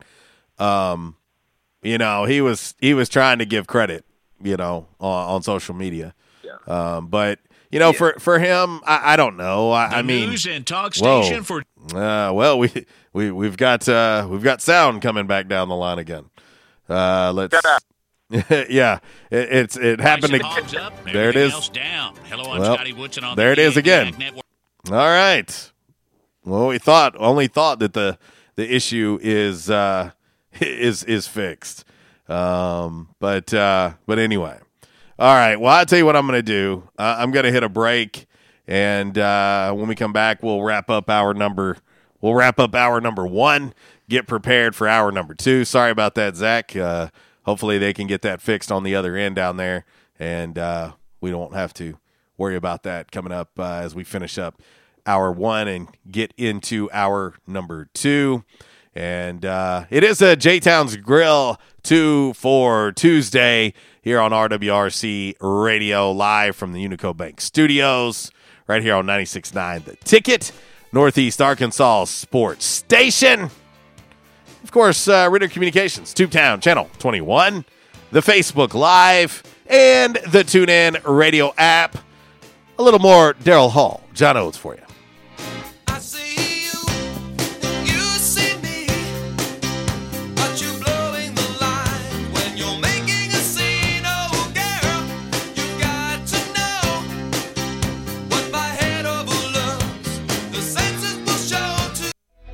um, you know, he was he was trying to give credit, you know, on, on social media. Yeah. Um, but you know, for for him, I, I don't know. I, I mean, news and talk whoa. station for Uh, well, we we we've got uh, we've got sound coming back down the line again. Uh, let's. yeah, it, it's it happened. Price To, up, there it is. down. Hello, I'm Well, Scotty Woodson on there the it is again. Network. All right. Well, we thought only thought that the the issue is uh, is is fixed. Um, but uh, but anyway. All right. Well, I'll tell you what I'm going to do. Uh, I'm going to hit a break, and uh, when we come back, we'll wrap up our number. We'll wrap up hour number one. Get prepared for hour number two. Sorry about that, Zach. Uh, hopefully, they can get that fixed on the other end down there, and uh, we don't have to worry about that coming up uh, as we finish up hour one and get into hour number two. And uh, it is a J Town's Grill two for Tuesday here on RWRC Radio live from the Unico Bank Studios, right here on 96.9 The Ticket, Northeast Arkansas Sports Station. Of course, uh, Ritter Communications, Tubetown Channel 21, the Facebook Live, and the TuneIn Radio app. A little more Daryl Hall, John Oates for you.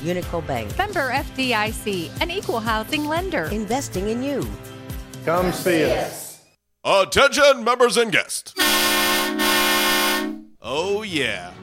Unico Bank, Member FDIC, an equal housing lender. investing in you. Come see us. Attention, members and guests. Oh, yeah.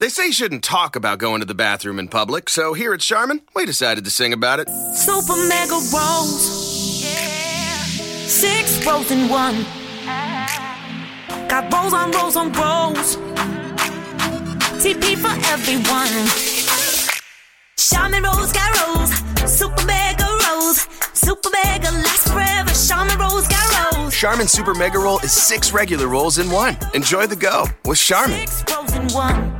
They say you shouldn't talk about going to the bathroom in public, so here at Charmin, we decided to sing about it. Super mega rolls. Yeah. Six rolls in one. Got rolls on rolls on rolls. TP for everyone. Charmin rolls got rolls. Super mega rolls. Super mega lasts forever. Charmin rolls got rolls. Charmin Super Mega Roll is six regular rolls in one. Enjoy the go with Charmin. Six Rolls in one.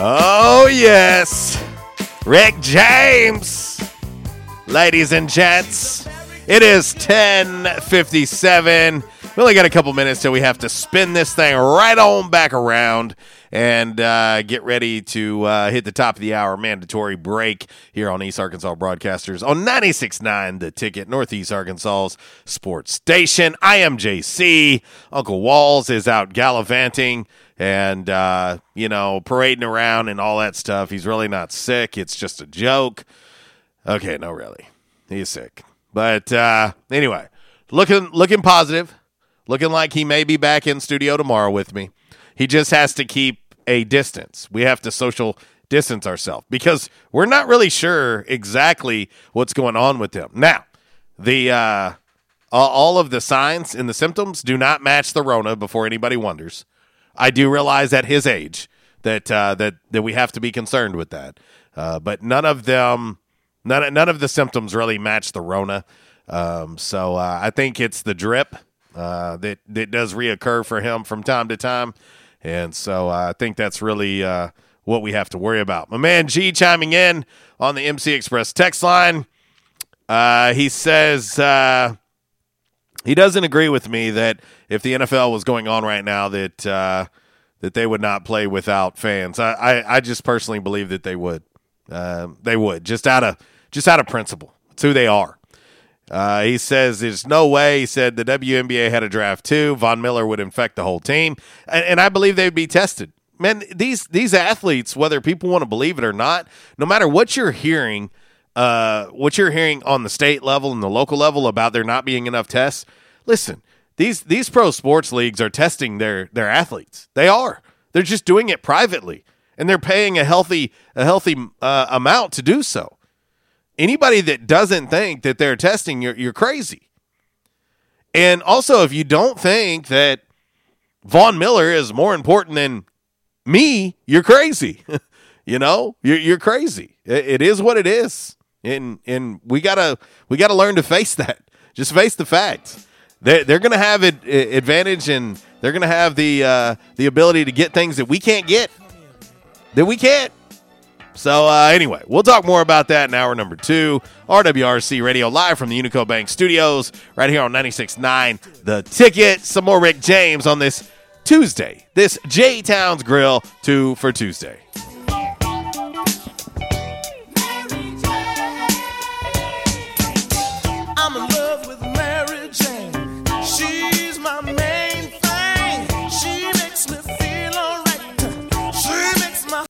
Oh, yes. Rick James. Ladies and gents, it is 1057. We only got a couple minutes till we have to spin this thing right on back around and uh, get ready to uh, hit the top of the hour mandatory break here on East Arkansas Broadcasters on 96.9 The Ticket, Northeast Arkansas's sports station. I am JC. Uncle Walls is out gallivanting and, uh, you know, parading around and all that stuff. He's really not sick. It's just a joke. Okay, no, really. He's sick. But uh, anyway, looking looking positive. Looking like he may be back in studio tomorrow with me. He just has to keep a distance. We have to social distance ourselves because we're not really sure exactly what's going on with him. Now, the uh, all of the signs and the symptoms do not match the Rona. Before anybody wonders, I do realize at his age that uh, that that we have to be concerned with that. Uh, but none of them, none none of the symptoms really match the Rona. Um, so uh, I think it's the drip uh, that that does reoccur for him from time to time, and so uh, I think that's really uh, what we have to worry about. My man G chiming in on the MC Express text line. He says he doesn't agree with me that if the NFL was going on right now that uh, that they would not play without fans. I, I, I just personally believe that they would. Um, they would just out of just out of principle. It's who they are. Uh, he says there's no way. He said the WNBA had a draft too. Von Miller would infect the whole team, and, and I believe they'd be tested. Man, these these athletes, whether people want to believe it or not, no matter what you're hearing, uh, what you're hearing on the state level and the local level about there not being enough tests. Listen, these these pro sports leagues are testing their their athletes. They are. They're just doing it privately, and they're paying a healthy a healthy uh, amount to do so. Anybody that doesn't think that they're testing, you're you're crazy. And also, if you don't think that Von Miller is more important than me, you're crazy. you know, you're you're crazy. It, it is what it is, and and we gotta we gotta learn to face that. Just face the facts. They're they're gonna have an advantage and They're to have the uh, the ability to get things that we can't get. That we can't. So uh, anyway, we'll talk more about that in hour number two. RWRC Radio live from the Unico Bank Studios, right here on 96.9 The Ticket. Some more Rick James on this Tuesday. This J Towns Grill two for Tuesday.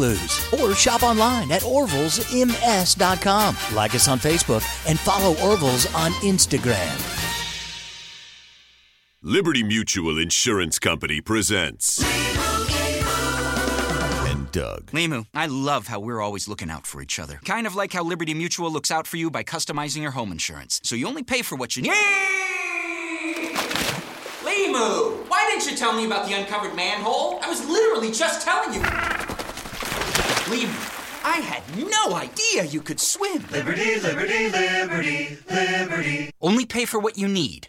Blues. Or shop online at orvillesms.com. Like us on Facebook and follow Orville's on Instagram. Liberty Mutual Insurance Company presents. And Doug. Limu, I love how we're always looking out for each other. Kind of like how Liberty Mutual looks out for you by customizing your home insurance. So you only pay for what you need. Limu, why didn't you tell me about the uncovered manhole? I was literally just telling you. Limu, I had no idea you could swim. Liberty, liberty, liberty, liberty. Only pay for what you need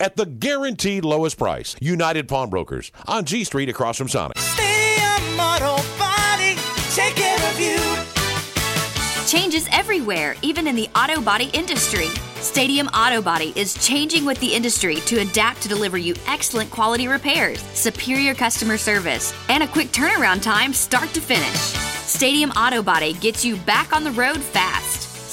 at the guaranteed lowest price. United Pawnbrokers on G Street across from Sonic. Stadium Auto Body, take care of you. Changes everywhere, even in the auto body industry. Stadium Auto Body is changing with the industry to adapt to deliver you excellent quality repairs, superior customer service, and a quick turnaround time start to finish. Stadium Auto Body gets you back on the road fast.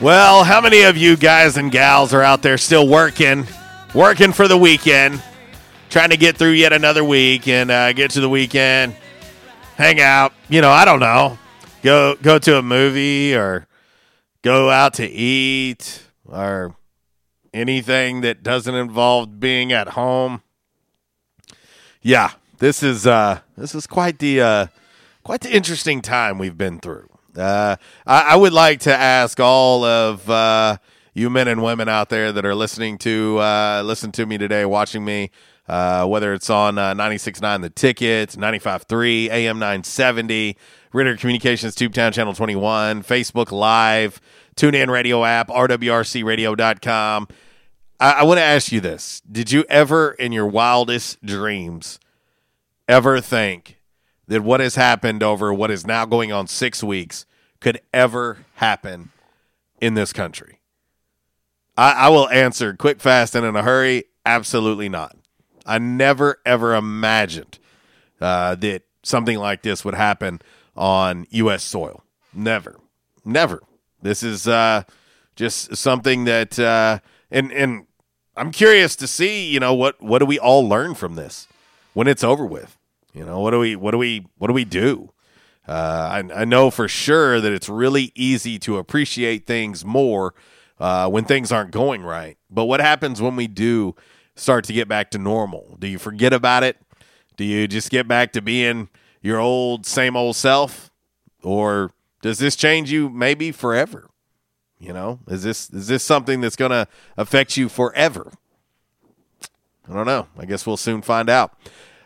Well, how many of you guys and gals are out there still working, working for the weekend, trying to get through yet another week and uh, get to the weekend, hang out? You know, I don't know, go go to a movie or go out to eat or anything that doesn't involve being at home. Yeah, this is uh, this is quite the uh, quite the interesting time we've been through. Uh, I, I would like to ask all of uh, you men and women out there that are listening to uh, listen to me today, watching me, uh, whether it's on uh, 96.9 The Ticket, 95.3, AM 970, Ritter Communications Tubetown Channel 21, Facebook Live, TuneIn Radio app, RWRCRadio.com. I, I want to ask you this. Did you ever, in your wildest dreams, ever think that what has happened over what is now going on six weeks could ever happen in this country? I, I will answer quick, fast, and in a hurry. Absolutely not. I never, ever imagined uh, that something like this would happen on U.S. soil. Never, never. This is uh, just something that, uh, and and I'm curious to see, you know, what what do we all learn from this when it's over with? You know, what do we what do we what do we do? Uh, I, I know for sure that it's really easy to appreciate things more uh, when things aren't going right. But what happens when we do start to get back to normal? Do you forget about it? Do you just get back to being your old, same old self? Or does this change you maybe forever? You know, is this is this something that's going to affect you forever? I don't know. I guess we'll soon find out.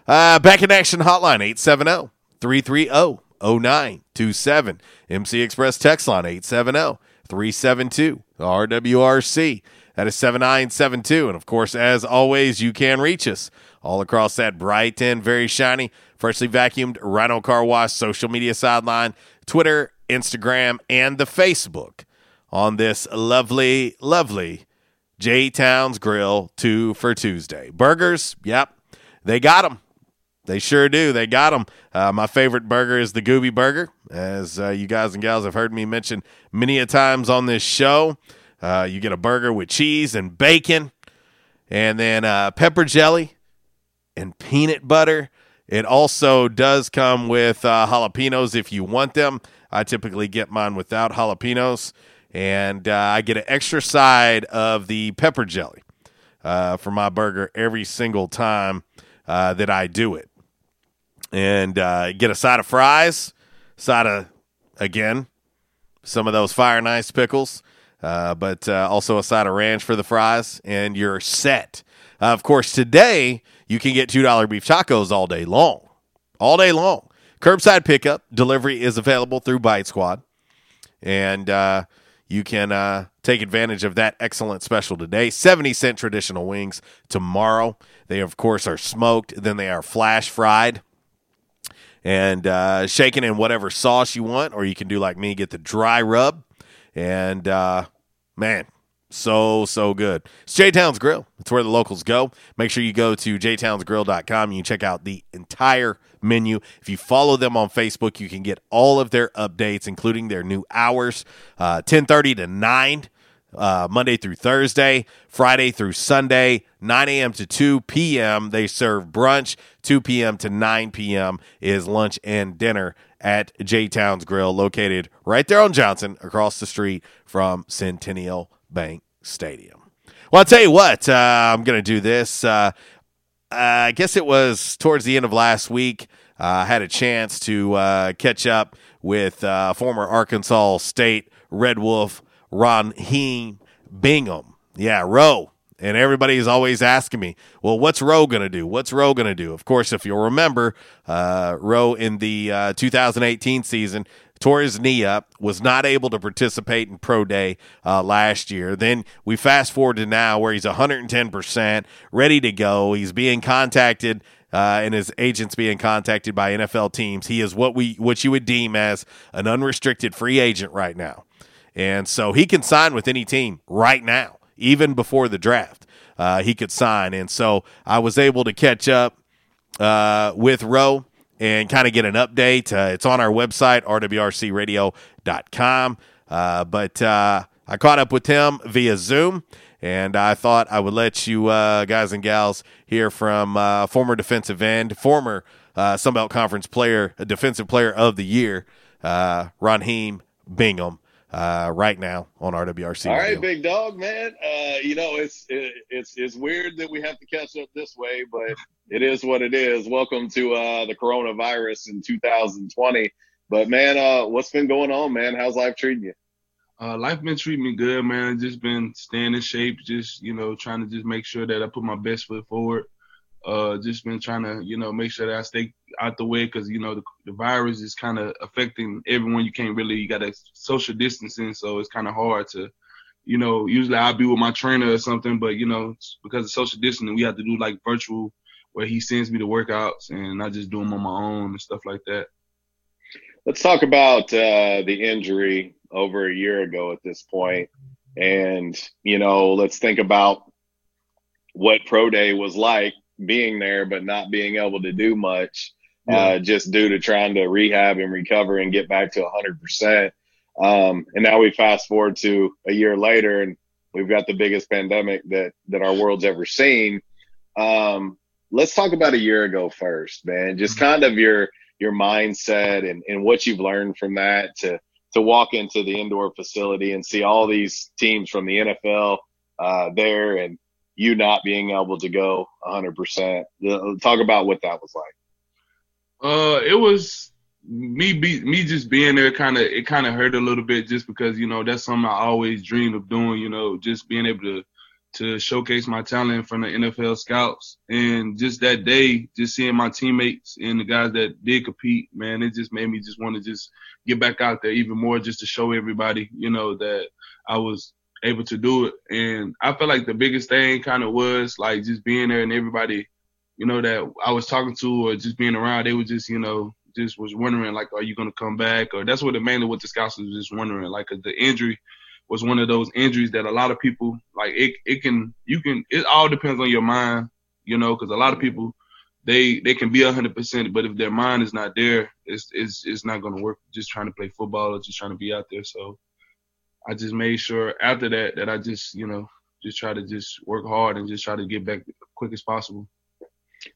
Uh, back in action hotline 870 330 0927. MC Express text line 870 372 RWRC. That is 7972. And of course, as always, you can reach us all across that bright and very shiny, freshly vacuumed Rhino Car Wash social media sideline, Twitter, Instagram, and the Facebook on this lovely, lovely J Towns Grill 2 for Tuesday. Burgers, yep, they got them. They sure do. They got them. Uh, my favorite burger is the Goober Burger, as uh, you guys and gals have heard me mention many a times on this show. Uh, you get a burger with cheese and bacon, and then uh, pepper jelly and peanut butter. It also does come with uh, jalapenos if you want them. I typically get mine without jalapenos, and uh, I get an extra side of the pepper jelly. uh, for my burger every single time uh, that I do it. And uh, get a side of fries, side of, again, some of those fire and ice pickles, uh, but uh, also a side of ranch for the fries, and you're set. Of course, today you can get $2 beef tacos all day long. All day long. Curbside pickup, delivery is available through Bite Squad. And uh, you can uh, take advantage of that excellent special today. 70 cent traditional wings tomorrow. They, of course, are smoked, then they are flash fried and uh, shaken in whatever sauce you want, or you can do like me, get the dry rub. And uh, man, so, so good. It's J Town's Grill. It's where the locals go. Make sure you go to jtownsgrill.com. And you can check out the entire menu. If you follow them on Facebook, you can get all of their updates, including their new hours, uh, 1030 to 9, uh, Monday through Thursday, Friday through Sunday, 9 a.m. to 2 p.m. They serve brunch. 2 p.m. to 9 p.m. is lunch and dinner at J Town's Grill, located right there on Johnson, across the street from Centennial Bank Stadium. Well, I'll tell you what, uh, I'm going to do this. Uh, I guess it was towards the end of last week. Uh, I had a chance to uh, catch up with uh, former Arkansas State Red Wolf Ron Raheem Bingham. Yeah, Roe. And everybody's always asking me, well, what's Roe going to do? What's Roe going to do? Of course, if you'll remember, uh, Roe in the uh, 2018 season tore his knee up, was not able to participate in Pro Day uh, last year. Then we fast forward to now where he's 110%, ready to go. He's being contacted. Uh, and his agents being contacted by NFL teams. He is what we what you would deem as an unrestricted free agent right now, and so he can sign with any team right now, even before the draft. Uh, he could sign, and so I was able to catch up uh, with Roe and kind of get an update. Uh, it's on our website, rwrcradio.com. Uh, but uh, I caught up with him via Zoom, and I thought I would let you uh, guys and gals hear from uh, former defensive end, former uh, Sun Belt Conference player, defensive player of the year, uh, Raheem Bingham. Uh, right now on RWRC. All right, big dog, man. Uh, you know it's it, it's it's weird that we have to catch up this way, but it is what it is. Welcome to uh, the coronavirus in 2020. But man, uh, what's been going on, man? How's life treating you? Uh, life been treating me good, man. Just been staying in shape, just you know, trying to just make sure that I put my best foot forward. Uh, just been trying to, you know, make sure that I stay out the way because you know the, the virus is kind of affecting everyone. You can't really, you got to social distancing, so it's kind of hard to, you know. Usually I'll be with my trainer or something, but you know, because of social distancing, we have to do like virtual, where he sends me the workouts and I just do them on my own and stuff like that. Let's talk about uh, the injury over a year ago at this point, and you know, let's think about what pro day was like being there but not being able to do much uh, just due to trying to rehab and recover and get back to 100%. Um, and now we fast forward to a year later and we've got the biggest pandemic that, that our world's ever seen. Um, let's talk about a year ago first, man. Just kind of your, your mindset and, and what you've learned from that to, to walk into the indoor facility and see all these teams from the NFL, uh, there and you not being able to go 100%. Uh, Talk about what that was like. Uh, it was me be me just being there. Kind of it kind of hurt a little bit just because you know that's something I always dreamed of doing. You know, just being able to to showcase my talent front of NFL scouts, and just that day, just seeing my teammates and the guys that did compete, man, it just made me just want to just get back out there even more, just to show everybody, you know, that I was able to do it. And I felt like the biggest thing kind of was like just being there and everybody you know, that I was talking to or just being around, they were just, you know, just was wondering like, are you to come back? Or that's what it mainly what the scouts was just wondering. like the injury was one of those injuries that a lot of people like it, it can, you can, it all depends on your mind, you know, cause a lot of people, they, they can be a hundred percent, but if their mind is not there, it's, it's, it's not going to work just trying to play football or just trying to be out there. So I just made sure after that, that I just, you know, just try to just work hard and just try to get back as quick as possible.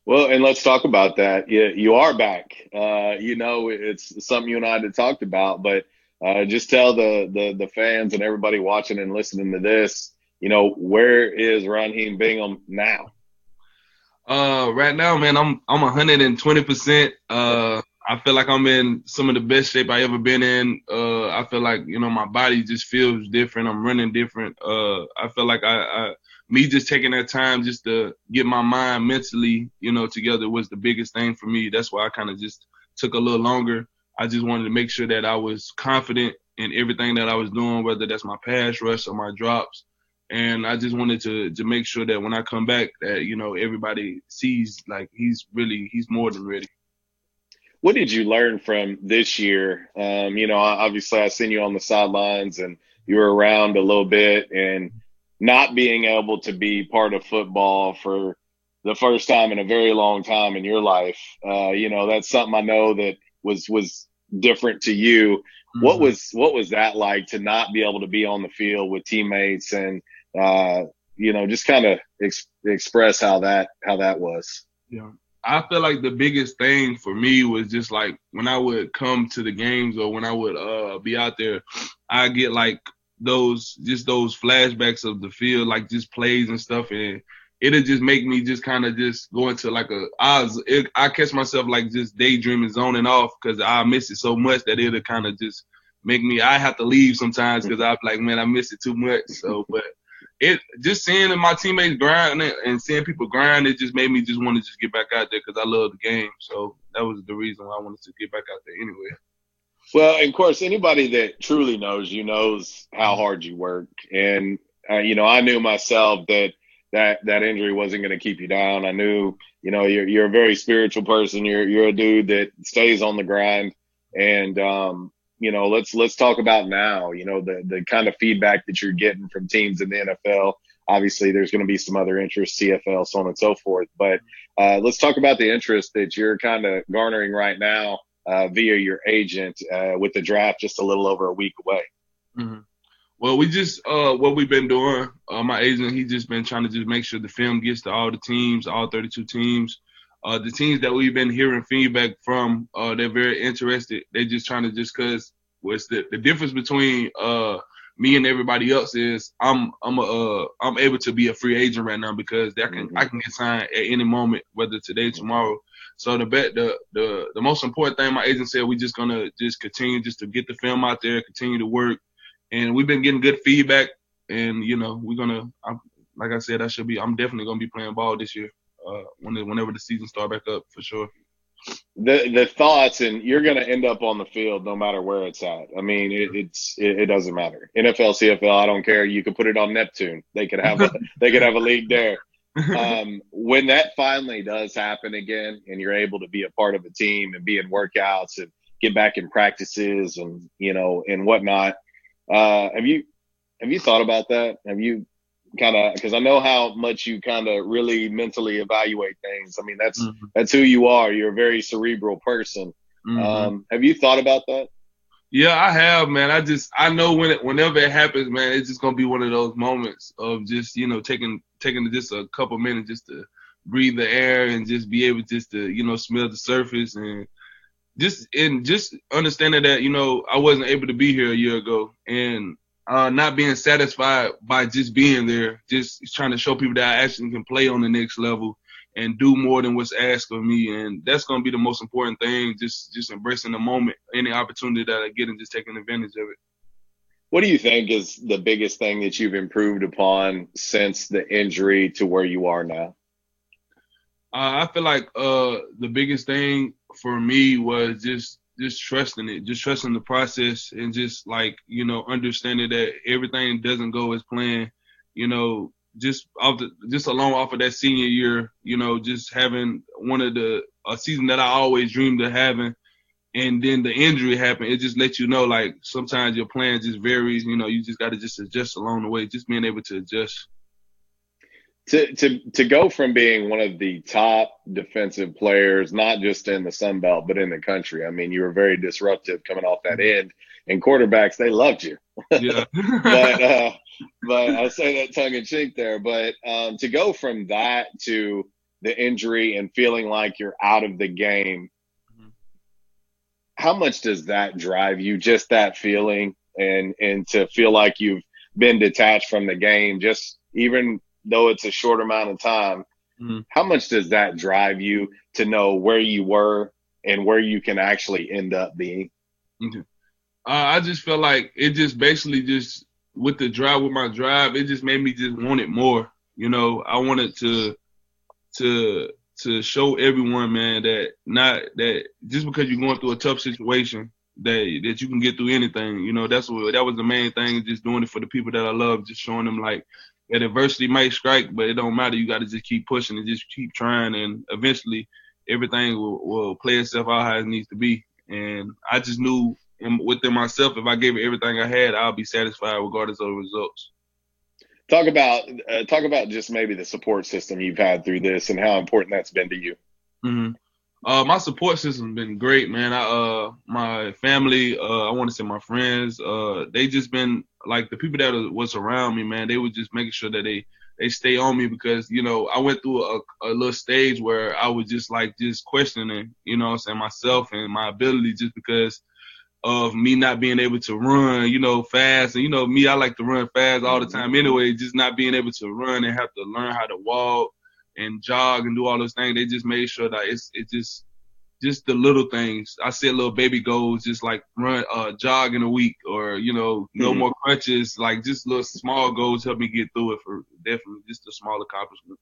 Well, and let's talk about that. You, you are back. Uh, you know, it's something you and I had talked about, but uh, just tell the, the the fans and everybody watching and listening to this you know, where is Raheem Bingham now? Uh, right now, man, I'm I'm 120 percent. Uh, I feel like I'm in some of the best shape I ever been in. Uh, I feel like you know my body just feels different. I'm running different. Uh, I feel like I, I me just taking that time just to get my mind mentally, you know, together was the biggest thing for me. That's why I kind of just took a little longer. I just wanted to make sure that I was confident in everything that I was doing, whether that's my pass rush or my drops. And I just wanted to to make sure that when I come back, that you know everybody sees like he's really he's more than ready. What did you learn from this year? Um, you know, obviously I seen you on the sidelines and you were around a little bit, and not being able to be part of football for the first time in a very long time in your life. Uh, you know, that's something I know that was was different to you. Mm-hmm. What was what was that like to not be able to be on the field with teammates and uh, you know just kind of ex- express how that how that was? Yeah. I feel like the biggest thing for me was just like when I would come to the games or when I would uh be out there, I get like those just those flashbacks of the field, like just plays and stuff, and it'll just make me just kind of just go into like a I was, it, I catch myself like just daydreaming, zoning off because I miss it so much that it'll kind of just make me I have to leave sometimes because I'm like man I miss it too much. So, but it just seeing my teammates grind and seeing people grind, it just made me just want to just get back out there because I love the game. So that was the reason why I wanted to get back out there anyway. Well, of course, anybody that truly knows you knows how hard you work, and uh, you know I knew myself that that that injury wasn't going to keep you down. I knew, you know, you're you're a very spiritual person. You're you're a dude that stays on the grind, and um, you know, let's let's talk about now. You know, the the kind of feedback that you're getting from teams in the NFL. Obviously, there's going to be some other interest, CFL, so on and so forth. But uh, let's talk about the interest that you're kind of garnering right now uh, via your agent uh, with the draft just a little over a week away. Mm-hmm. Well, we just uh, what we've been doing. Uh, my agent, he just been trying to just make sure the film gets to all the teams, all 32 teams. Uh, the teams that we've been hearing feedback from, uh, they're very interested. They're just trying to just cause what's the the difference between uh me and everybody else is I'm I'm a uh, I'm able to be a free agent right now because I can mm-hmm. I can get signed at any moment, whether today, tomorrow. So the bet the the the most important thing my agent said we just gonna just continue just to get the film out there, continue to work, and we've been getting good feedback. And you know, we're gonna, I'm, like I said, I should be. I'm definitely gonna be playing ball this year. Uh, when whenever the season start back up for sure. The the thoughts, and you're gonna end up on the field no matter where it's at. I mean, it, it's it, it doesn't matter. NFL, CFL, I don't care. You could put it on Neptune. They could have a they could have a league there. Um, when that finally does happen again, and you're able to be a part of a team and be in workouts and get back in practices and you know and whatnot, uh, have you have you thought about that? Have you kind of because I know how much you kind of really mentally evaluate things. I mean, that's mm-hmm. that's who you are. You're a very cerebral person. Mm-hmm. Um, have you thought about that? Yeah, I have, man. I just I know when it whenever it happens, man, it's just gonna be one of those moments of just you know taking taking just a couple minutes just to breathe the air and just be able just to you know smell the surface and just and just understanding that you know I wasn't able to be here a year ago and uh, not being satisfied by just being there, just trying to show people that I actually can play on the next level and do more than what's asked of me, and that's gonna be the most important thing. Just just embracing the moment, any opportunity that I get, and just taking advantage of it. What do you think is the biggest thing that you've improved upon since the injury to where you are now? Uh, I feel like uh, the biggest thing for me was just just trusting it, just trusting the process, and just like you know understanding that everything doesn't go as planned. You know, just off the, just along off of that senior year, you know, just having one of the a season that I always dreamed of having, and then the injury happened. It just lets you know like sometimes your plan just varies. You know, you just got to just adjust along the way. Just being able to adjust to to to go from being one of the top defensive players, not just in the Sun Belt but in the country. I mean, you were very disruptive coming off that end, and quarterbacks they loved you. Yeah. but uh, but I say that tongue in cheek there. But um, to go from that to the injury and feeling like you're out of the game, mm-hmm. how much does that drive you? Just that feeling, and and to feel like you've been detached from the game, just even though it's a short amount of time, mm-hmm. how much does that drive you to know where you were and where you can actually end up being? Okay. Uh, I just felt like it just basically just with the drive with my drive, it just made me just want it more. You know, I wanted to to to show everyone, man, that not that just because you're going through a tough situation that that you can get through anything. You know, that's what that was the main thing, just doing it for the people that I love, just showing them like that adversity might strike, but it don't matter. You got to just keep pushing and just keep trying, and eventually everything will, will play itself out how it needs to be. And I just knew within myself, if I gave it everything I had, I'll be satisfied regardless of the results. Talk about uh, talk about just maybe the support system you've had through this and how important that's been to you. Mm-hmm. Uh, my support system's been great, man. I, uh, my family, uh, I want to say my friends, uh, they just been like the people that was around me, man. They were just making sure that they they stay on me because you know I went through a, a little stage where I was just like just questioning, you know, I'm saying myself and my ability just because of me not being able to run, you know, fast. And you know, me, I like to run fast all the time anyway. Just not being able to run and have to learn how to walk and jog and do all those things. They just made sure that it's it just just the little things. I said little baby goals, just like run uh jog in a week or, you know, no mm-hmm. more crutches, like just little small goals help me get through it for definitely just a small accomplishment.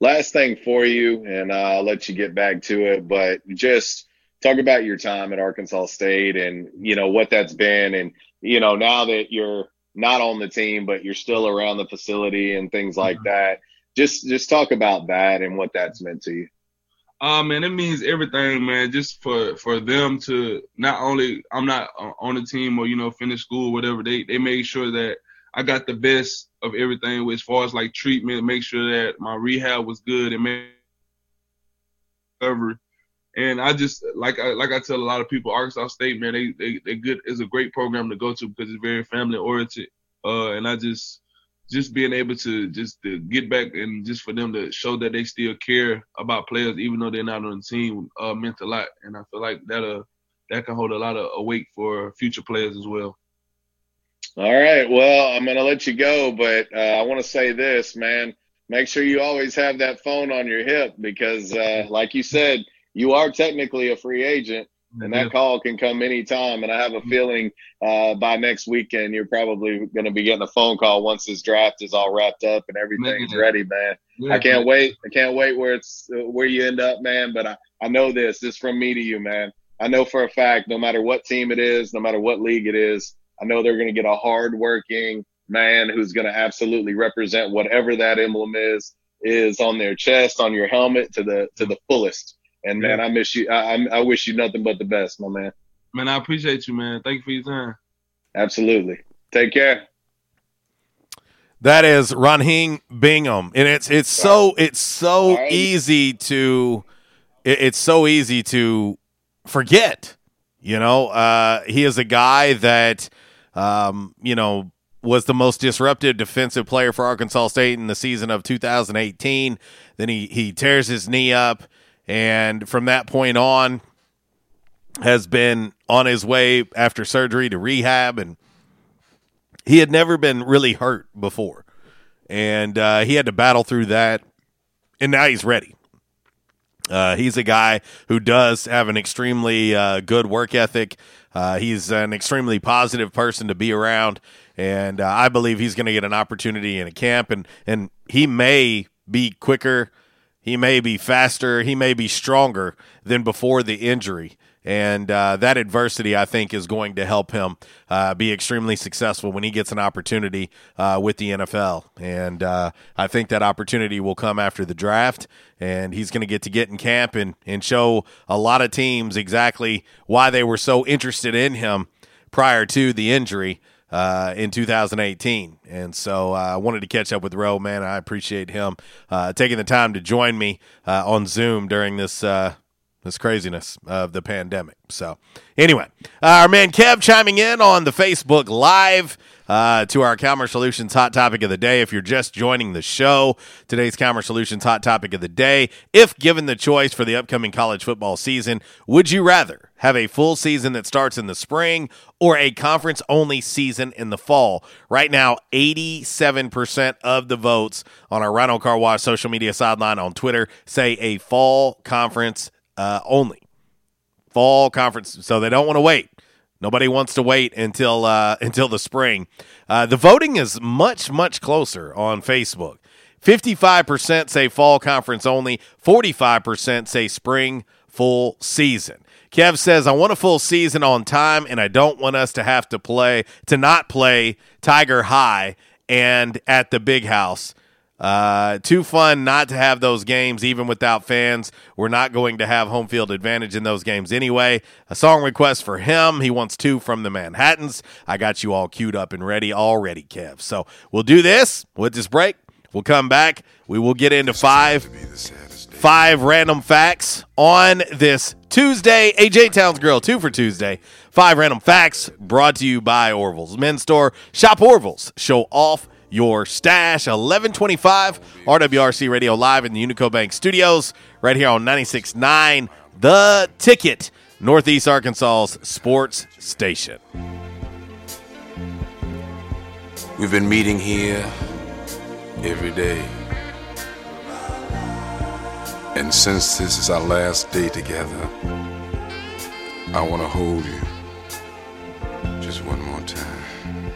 Last thing for you, and I'll let you get back to it, but just talk about your time at Arkansas State and you know what that's been, and you know now that you're not on the team but you're still around the facility and things like mm-hmm. that. Just just talk about that and what that's meant to you. Uh, man, it means everything, man. Just for for them to not only I'm not on the team or you know finish school, whatever. They they made sure that I got the best of everything as far as like treatment, make sure that my rehab was good and make recovery and I just like I like I tell a lot of people, Arkansas State, man, they they they good is a great program to go to because it's very family oriented. Uh, and I just just being able to just to get back and just for them to show that they still care about players even though they're not on the team uh, meant a lot. And I feel like that uh that can hold a lot of weight for future players as well. All right. Well, I'm gonna let you go, but uh, I want to say this, man. Make sure you always have that phone on your hip because, uh, like you said you are technically a free agent and that call can come anytime. And I have a feeling uh, by next weekend, you're probably going to be getting a phone call once this draft is all wrapped up and everything's ready, man. Yeah, I can't man. wait. I can't wait where it's where you end up, man. But I, I know this. This from me to you, man. I know for a fact, no matter what team it is, no matter what league it is, I know they're going to get a hardworking man who's going to absolutely represent whatever that emblem is is on their chest, on your helmet to the to the fullest. And man, I miss you. I, I wish you nothing but the best, my man. Man, I appreciate you, man. Thank you for your time. Absolutely. Take care. That is Raheem Bingham, and it's it's so it's so right. easy to it's so easy to forget. You know, uh, he is a guy that um, you know was the most disruptive defensive player for Arkansas State in the season of 2018. Then he he tears his knee up and from that point on has been on his way after surgery to rehab. And he had never been really hurt before. And uh, he had to battle through that. And now he's ready. Uh, he's a guy who does have an extremely uh, good work ethic. Uh, he's an extremely positive person to be around. And uh, i believe he's going to get an opportunity in a camp. And, and he may be quicker he may be faster. He may be stronger than before the injury. And uh, that adversity, I think, is going to help him uh, be extremely successful when he gets an opportunity uh, with the NFL. And uh, I think that opportunity will come after the draft. And he's going to get to get in camp and, and show a lot of teams exactly why they were so interested in him prior to the injury uh, in 2018. And so uh, I wanted to catch up with Roe, man. I appreciate him uh, taking the time to join me uh, on Zoom during this this craziness of the pandemic. So anyway, our man Kev chiming in on the Facebook Live. uh, to our Calmer Solutions hot topic of the day. If you're just joining the show, today's Calmer Solutions hot topic of the day. If given the choice for the upcoming college football season, would you rather have a full season that starts in the spring or a conference only season in the fall? Right now, 87% of the votes on our Rhino Car Wash social media sideline on Twitter say a fall conference uh, only. Fall conference. So they don't want to wait. Nobody wants to wait until uh, until the spring. Uh, the voting is much much closer on Facebook. Fifty-five percent say fall conference only. Forty-five percent say spring full season. Kev says, "I want a full season on time, and I don't want us to have to play to not play Tiger High and at the Big House." Uh, too fun not to have those games, even without fans. We're not going to have home field advantage in those games anyway. A song request for him. He wants two from the Manhattans. I got you all queued up and ready already, Kev. So we'll do this with this break. We'll come back. We will get into five, five random facts on this Tuesday. AJ Towns Grill, two for Tuesday. Five random facts brought to you by Orville's Men's Store. Shop Orville's. Show off your stash. 1125 RWRC Radio live in the Unico Bank studios right here on 96.9 The Ticket, Northeast Arkansas's sports station. We've been meeting here every day. And since this is our last day together, I want to hold you just one more time.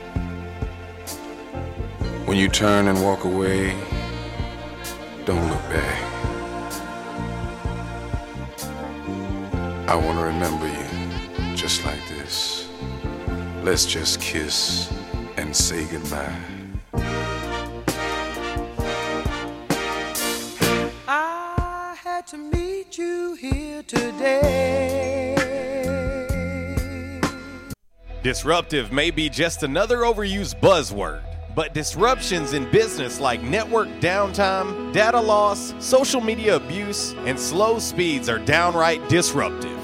When you turn and walk away, don't look back. I want to remember you just like this. Let's just kiss and say goodbye. To meet you here today. Disruptive may be just another overused buzzword, but disruptions in business like network downtime, data loss, social media abuse, and slow speeds are downright disruptive.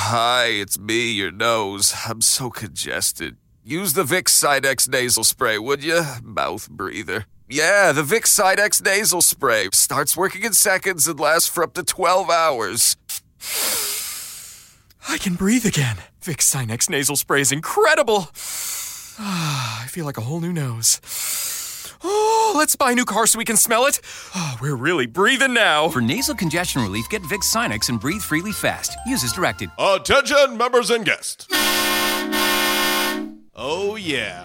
Hi, it's me, your nose. I'm so congested. Use the Vicks Sinex nasal spray, would you? Mouth breather. Yeah, the Vicks Sinex nasal spray starts working in seconds and lasts for up to 12 hours. I can breathe again. Vicks Sinex nasal spray is incredible. I feel like a whole new nose. Oh, let's buy a new car so we can smell it. Oh, we're really breathing now. For nasal congestion relief, get Vicks Sinex and breathe freely fast. Use as directed. Attention, members and guests. Oh, yeah.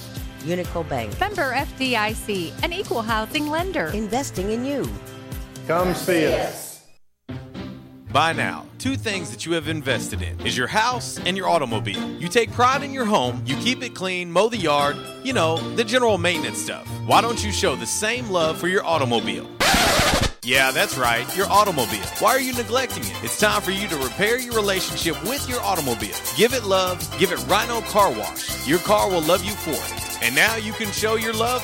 Unico Bank, Member FDIC, an equal housing lender. investing in you. Come see us. By now, two things that you have invested in is your house and your automobile. You take pride in your home, you keep it clean, mow the yard, you know, the general maintenance stuff. Why don't you show the same love for your automobile? Yeah, that's right, your automobile. Why are you neglecting it? It's time for you to repair your relationship with your automobile. Give it love, give it Rhino Car Wash. Your car will love you for it. And now you can show your love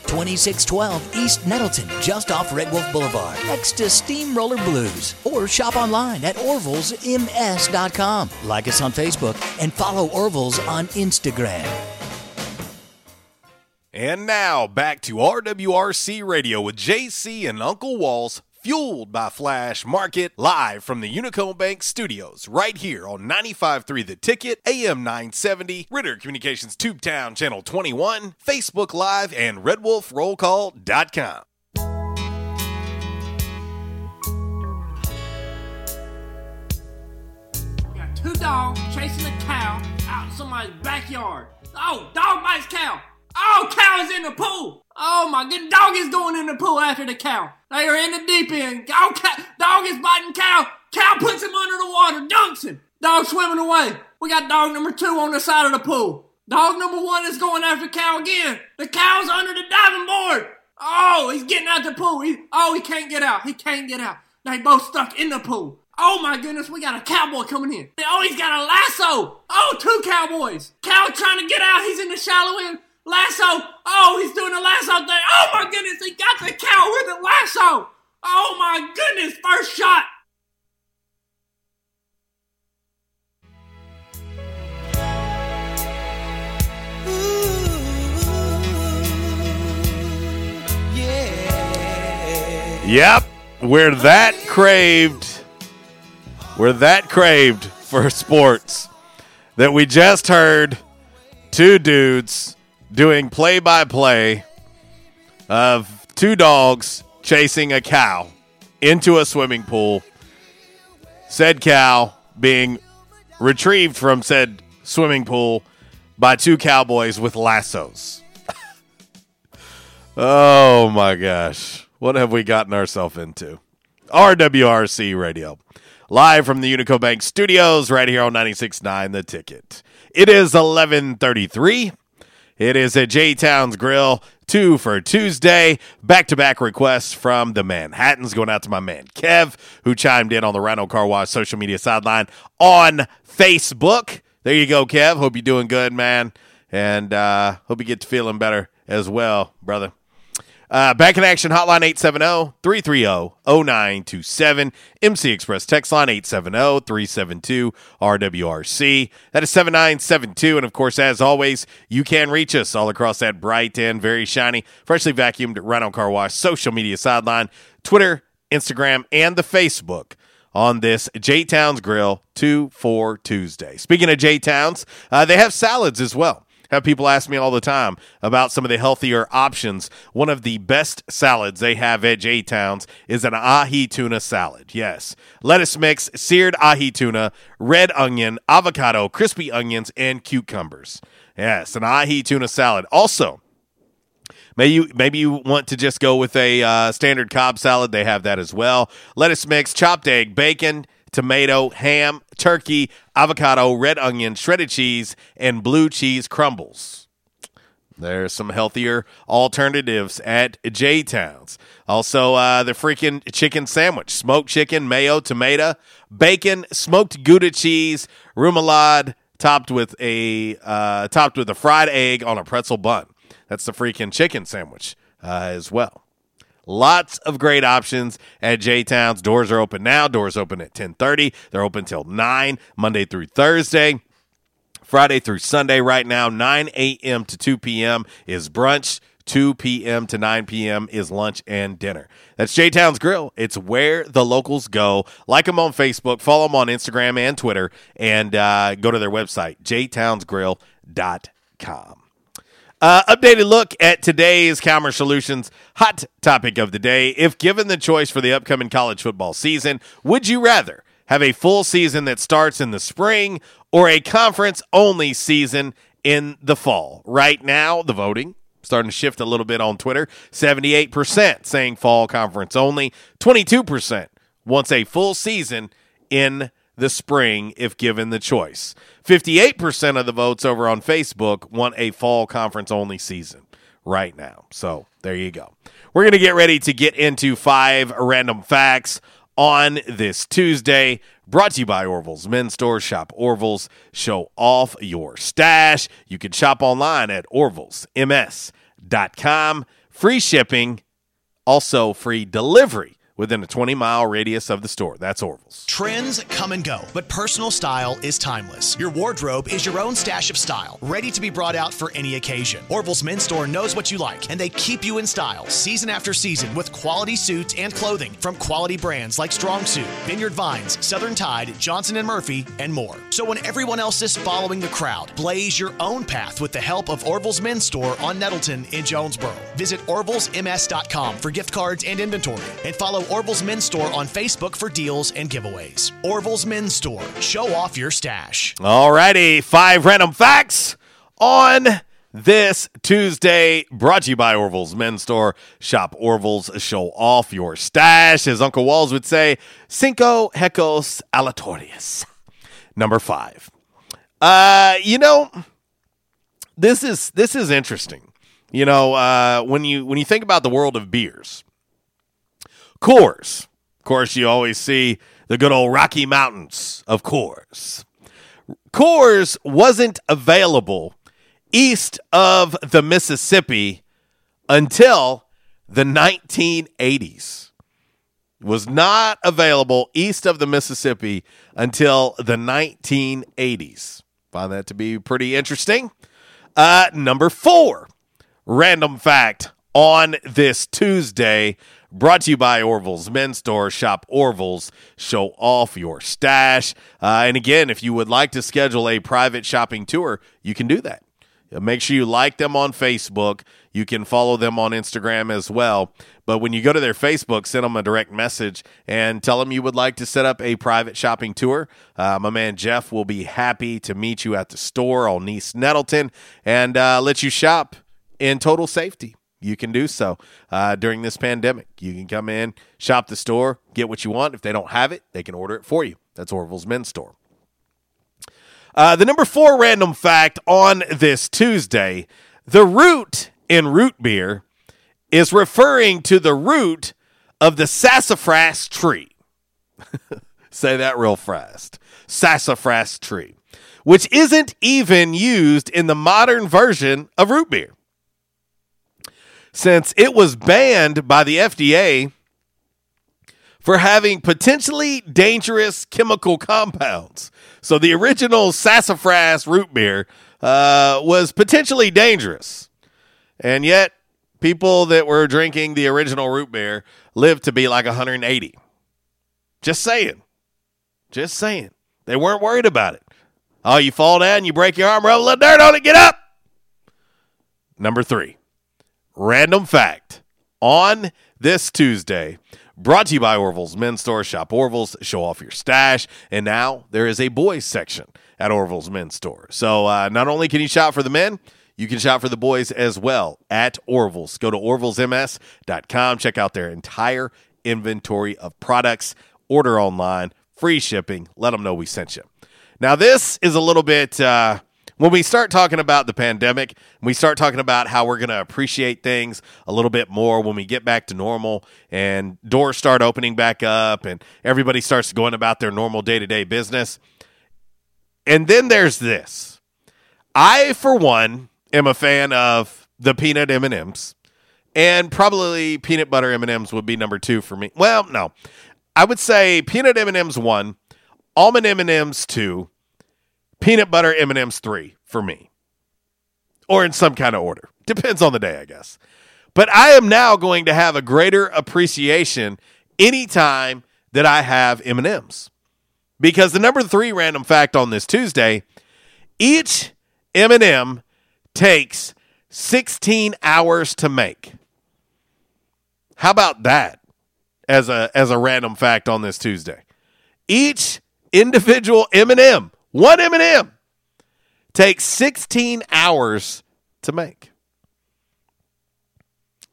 2612 East Nettleton, just off Red Wolf Boulevard, next to Steamroller Blues. Or shop online at orvillesms.com. Like us on Facebook and follow Orville's on Instagram. And now back to RWRC Radio with JC and Uncle Walls, fueled by Flash Market, live from the Unico Bank Studios, right here on 95.3 The Ticket, AM 970, Ritter Communications Tubetown Channel 21, Facebook Live, and RedWolfRollCall.com. Two dogs chasing a cow out in somebody's backyard. Oh, dog bites cow. Oh, cow is in the pool. Oh my good dog is going in the pool after the cow. They are in the deep end. Oh, cow, dog is biting cow. Cow puts him under the water, dunks him. Dog swimming away. We got dog number two on the side of the pool. Dog number one is going after cow again. The cow's under the diving board. Oh, he's getting out the pool. He, oh, he can't get out. He can't get out. They both stuck in the pool. Oh my goodness, we got a cowboy coming in. Oh, he's got a lasso. Oh, two cowboys. Cow trying to get out. He's in the shallow end. Lasso. Oh, he's doing a lasso thing. Oh my goodness, he got the cow with the lasso. Oh my goodness, first shot. Yep, we're that craved. We're that craved for sports that we just heard two dudes doing play by play of two dogs chasing a cow into a swimming pool. Said cow being retrieved from said swimming pool by two cowboys with lassos. oh my gosh. What have we gotten ourselves into? RWRC Radio. Live from the Unico Bank studios right here on 96.9 The Ticket. It is 11:33. It is a J Towns Grill two for Tuesday. Back to back requests from the Manhattans going out to my man Kev, who chimed in on the Rhino Car Wash social media sideline on Facebook. There you go, Kev. Hope you're doing good, man. And uh, hope you get to feeling better as well, brother. Uh, back in action hotline 870 330 0927. MC Express text line 870 372 RWRC. That is 7972. And of course, as always, you can reach us all across that bright and very shiny, freshly vacuumed Rhino Car Wash social media sideline, Twitter, Instagram, and the Facebook on this J Towns Grill 2 for Tuesday. Speaking of J Towns, uh, they have salads as well. Have people ask me all the time about some of the healthier options. One of the best salads they have at J Towns is an ahi tuna salad. Yes. Lettuce mix, seared ahi tuna, red onion, avocado, crispy onions, and cucumbers. Yes, an ahi tuna salad. Also, Maybe you maybe you want to just go with a uh, standard Cobb salad. They have that as well. Lettuce mix, chopped egg, bacon, tomato, ham, turkey, avocado, red onion, shredded cheese, and blue cheese crumbles. There's some healthier alternatives at J Towns. Also, uh, the freaking chicken sandwich smoked chicken, mayo, tomato, bacon, smoked Gouda cheese, remoulade, topped with a uh, topped with a fried egg on a pretzel bun. That's the freaking chicken sandwich uh, as well. Lots of great options at J Towns. Doors are open now. Doors open at 10:30. They're open till 9 Monday through Thursday. Friday through Sunday right now 9 a.m. to 2 p.m. is brunch. 2 p.m. to 9 p.m. is lunch and dinner. That's J Towns Grill. It's where the locals go. Like them on Facebook, follow them on Instagram and Twitter, and uh, go to their website, jtownsgrill.com. Uh, updated look at today's Calmer Solutions hot topic of the day. If given the choice for the upcoming college football season, would you rather have a full season that starts in the spring or a conference only season in the fall? Right now, the voting starting to shift a little bit on Twitter 78% saying fall conference only, 22% wants a full season in the spring if given the choice. 58% of the votes over on Facebook want a fall conference only season right now. So there you go. We're going to get ready to get into five random facts on this Tuesday. Brought to you by Orville's Men's Store. Shop Orville's. Show off your stash. You can shop online at orvillesms.com. Free shipping, also free delivery within a 20 mile radius of the store. That's Orville's. Trends come and go, but personal style is timeless. Your wardrobe is your own stash of style, ready to be brought out for any occasion. Orville's Men's Store knows what you like, and they keep you in style season after season with quality suits and clothing from quality brands like Strong Suit, Vineyard Vines, Southern Tide, Johnston Murphy, and more. So when everyone else is following the crowd, blaze your own path with the help of Orville's Men's Store on Nettleton in Jonesboro. Visit orvillesms.com for gift cards and inventory, and follow Orville's Men's Store on Facebook for deals and giveaways. Orville's Men's Store. Show off your stash. Alrighty, five random facts on this Tuesday, brought to you by Orville's Men's Store. Shop Orville's, show off your stash. As Uncle Walls would say, cinco hecos aleatorius. Number five. Uh, you know, this is this is interesting. You know, uh, when you when you think about the world of beers, Coors. Of course, you always see the good old Rocky Mountains of course. Coors wasn't available east of the Mississippi until the 1980s. Was not available east of the Mississippi until the 1980s. Find that to be pretty interesting. Uh, number four, random fact on this Tuesday. Brought to you by Orville's Men's Store. Shop Orville's. Show off your stash. Uh, and again, if you would like to schedule a private shopping tour, you can do that. Uh, Make sure you like them on Facebook. You can follow them on Instagram as well. But when you go to their Facebook, send them a direct message and tell them you would like to set up a private shopping tour. Uh, my man Jeff will be happy to meet you at the store on East Nettleton and uh, let you shop in total safety you can do so uh, during this pandemic. You can come in, shop the store, get what you want. If they don't have it, they can order it for you. That's Orville's Men's Store. Uh, the number four random fact on this Tuesday the root in root beer is referring to the root of the sassafras tree. Say that real fast. Sassafras tree, which isn't even used in the modern version of root beer. Since it was banned by the FDA for having potentially dangerous chemical compounds. So the original sassafras root beer uh, was potentially dangerous. And yet, people that were drinking the original root beer lived to be like 180. Just saying. Just saying. They weren't worried about it. Oh, you fall down, you break your arm, rub a little dirt on it, get up. Number three, random fact on this Tuesday. Brought to you by Orville's Men's Store. Shop Orville's, show off your stash. And now there is a boys section at Orville's Men's Store. So uh, not only can you shop for the men, you can shop for the boys as well at Orville's. Go to orvillesms.com. Check out their entire inventory of products. Order online, free shipping. Let them know we sent you. Now, this is a little bit. Uh, when we start talking about the pandemic, we start talking about how we're going to appreciate things a little bit more when we get back to normal and doors start opening back up and everybody starts going about their normal day to day business. And then there's this. I, for one, am a fan of the peanut M&Ms and probably peanut butter M&Ms would be number 2 for me. Well, no. I would say peanut M&Ms 1, almond M&Ms 2, peanut butter M&Ms 3 for me. Or in some kind of order. Depends on the day, I guess. But I am now going to have a greater appreciation anytime that I have M&Ms. Because the number 3 random fact on this Tuesday, each M&M takes 16 hours to make. How about that as a as a random fact on this Tuesday? Each individual M&M, one M&M takes 16 hours to make.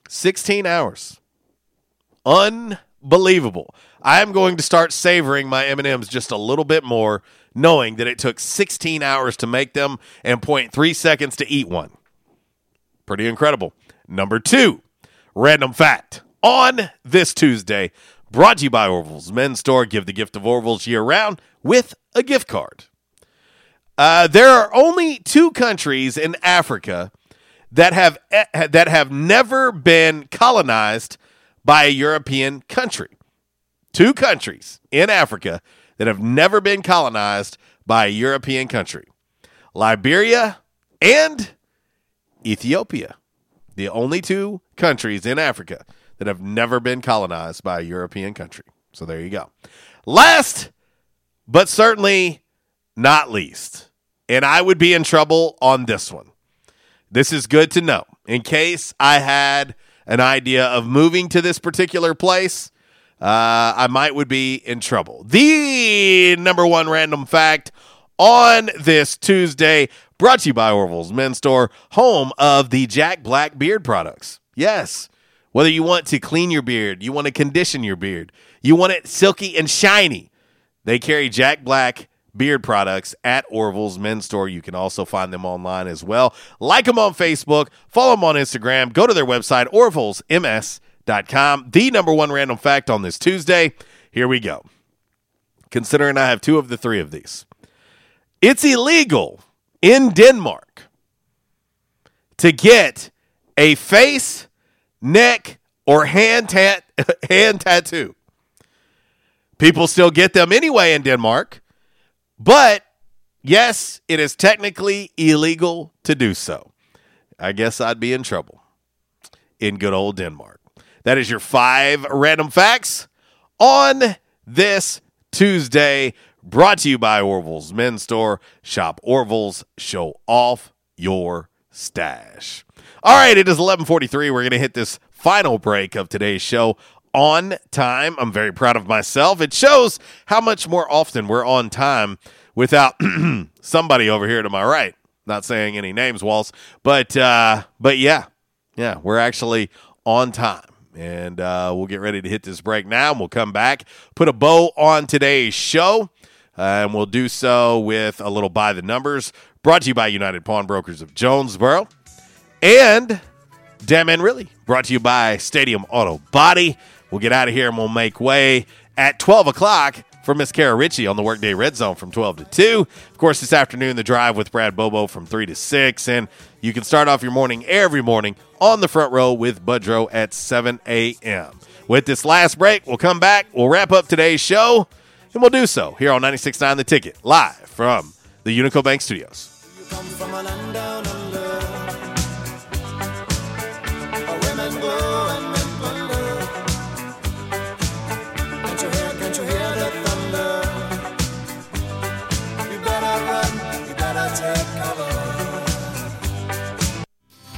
16 hours. Unbelievable. I am going to start savoring my M&Ms just a little bit more knowing that it took 16 hours to make them and 0.3 seconds to eat one. Pretty incredible. Number 2, random fact. On this Tuesday, brought to you by Orville's Men's Store, give the gift of Orville's year round with a gift card. Uh, there are only two countries in Africa that have eh, that have never been colonized by a European country. Two countries in Africa that have never been colonized by a European country: Liberia and Ethiopia. The only two countries in Africa that have never been colonized by a European country. So there you go. Last, but certainly not least, and I would be in trouble on this one. This is good to know in case I had an idea of moving to this particular place. Uh, I might would be in trouble. The number one random fact on this Tuesday, brought to you by Orville's Men's Store, home of the Jack Black beard products. Yes, whether you want to clean your beard, you want to condition your beard, you want it silky and shiny, they carry Jack Black beard products at Orville's Men's Store. You can also find them online as well. Like them on Facebook, follow them on Instagram, go to their website, orvillesms.com. The number one random fact on this Tuesday. Here we go. Considering I have two of the three of these, it's illegal in Denmark to get a face, neck, or hand, tat- hand tattoo. People still get them anyway in Denmark, but yes, it is technically illegal to do so. I guess I'd be in trouble in good old Denmark. That is your five random facts on this Tuesday, brought to you by Orville's Men's Store. Shop Orville's, show off your stash. All right, it is 11:43. We're going to hit this final break of today's show on time. I'm very proud of myself. It shows how much more often we're on time without somebody over here to my right. Not saying any names, Walls, but uh, but yeah, yeah, we're actually on time. And uh, we'll get ready to hit this break now, and we'll come back, put a bow on today's show. uh, and we'll do so with a little by the numbers brought to you by United Pawnbrokers of Jonesboro. And Damn Man Really, brought to you by Stadium Auto Body. We'll get out of here and we'll make way at 12 o'clock for Miss Kara Ritchie on the Workday Red Zone from 12 to 2. Of course, this afternoon, the drive with Brad Bobo from 3 to 6. And you can start off your morning every morning on the front row with Budrow at 7 a.m. With this last break, we'll come back, we'll wrap up today's show, and we'll do so here on 96.9 The Ticket, live from the Unico Bank Studios.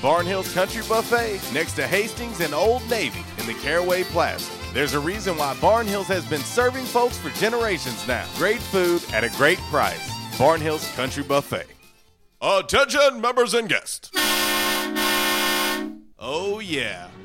Barnhill's Country Buffet next to Hastings and Old Navy in the Caraway Plaza. There's a reason why Barnhills has been serving folks for generations now. Great food at a great price. Barnhills Country Buffet. Attention, members and guests. Oh, yeah.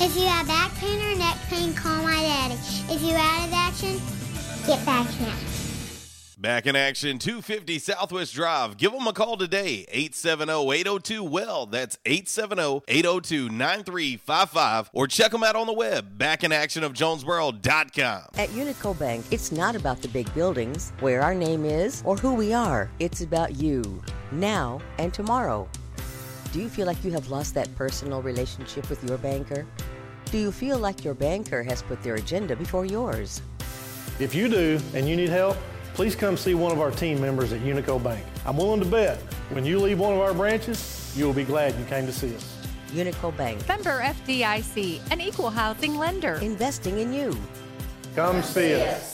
If you have back pain or neck pain, call my daddy. If you're out of action, get back now. Back in action, 250 Southwest Drive. Give them a call today, 870-802-WELL. That's 870-802-9355. Or check them out on the web, backinactionofjonesboro.com. At Unico Bank, it's not about the big buildings, where our name is, or who we are. It's about you, now and tomorrow. Do you feel like you have lost that personal relationship with your banker? Do you feel like your banker has put their agenda before yours? If you do and you need help, please come see one of our team members at Unico Bank. I'm willing to bet when you leave one of our branches, you will be glad you came to see us. Unico Bank, Member FDIC, an equal housing lender. investing in you. Come see us.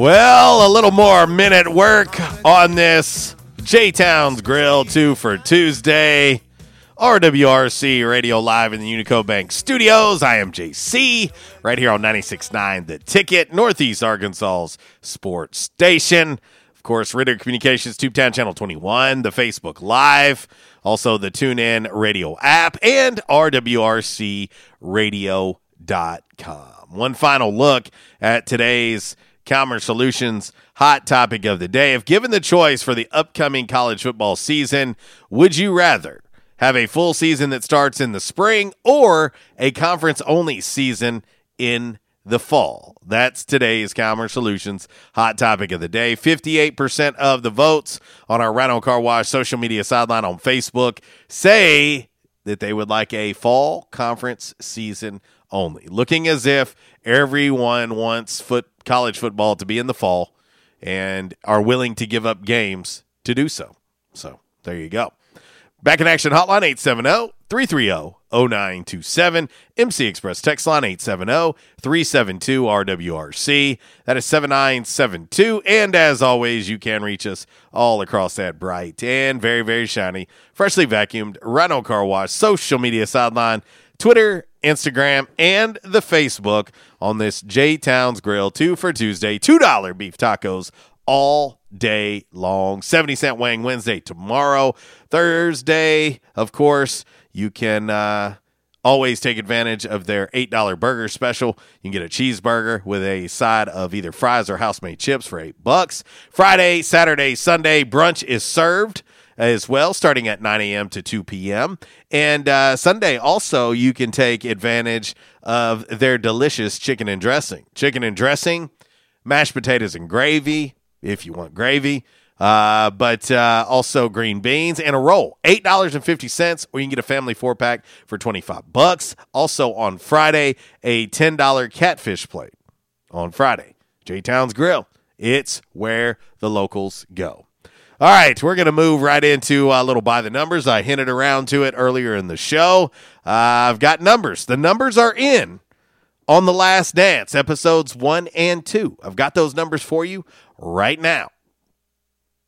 Well, a little more minute work on this J Towns Grill 2 for Tuesday. RWRC Radio Live in the Unico Bank Studios. I am JC, right here on 96.9 The Ticket, Northeast Arkansas's sports station. Of course, Ritter Communications, Tubetown Channel 21, the Facebook Live, also the TuneIn Radio app, and RWRCRadio.com. One final look at today's Calmer Solutions hot topic of the day. If given the choice for the upcoming college football season, would you rather have a full season that starts in the spring or a conference only season in the fall? That's today's Calmer Solutions hot topic of the day. 58% of the votes on our Rhino Car Wash social media sideline on Facebook say that they would like a fall conference season only. Looking as if everyone wants foot college football to be in the fall and are willing to give up games to do so. So, there you go. Back in action hotline 870 330 0927. MC Express text line 870 372 RWRC. That is 7972. And as always, you can reach us all across that bright and very, very shiny, freshly vacuumed Rhino Car Wash social media sideline, Twitter, Instagram, and the Facebook on this J Towns Grill 2 for Tuesday. $2 beef tacos all day long. 70 cent Wang Wednesday tomorrow. Thursday, of course, you can uh, always take advantage of their $8 burger special. You can get a cheeseburger with a side of either fries or house made chips for 8 bucks. Friday, Saturday, Sunday, brunch is served as well, starting at 9 a.m. to 2 p.m. And uh, Sunday, also, you can take advantage of their delicious chicken and dressing. Chicken and dressing, mashed potatoes and gravy, if you want gravy, uh, but uh, also green beans and a roll. $8.50, or you can get a family four pack for 25 bucks. Also on Friday, a $10 catfish plate on Friday. J Town's Grill. It's where the locals go. All right, we're going to move right into a little by the numbers. I hinted around to it earlier in the show. Uh, I've got numbers. The numbers are in on The Last Dance, episodes one and two. I've got those numbers for you right now.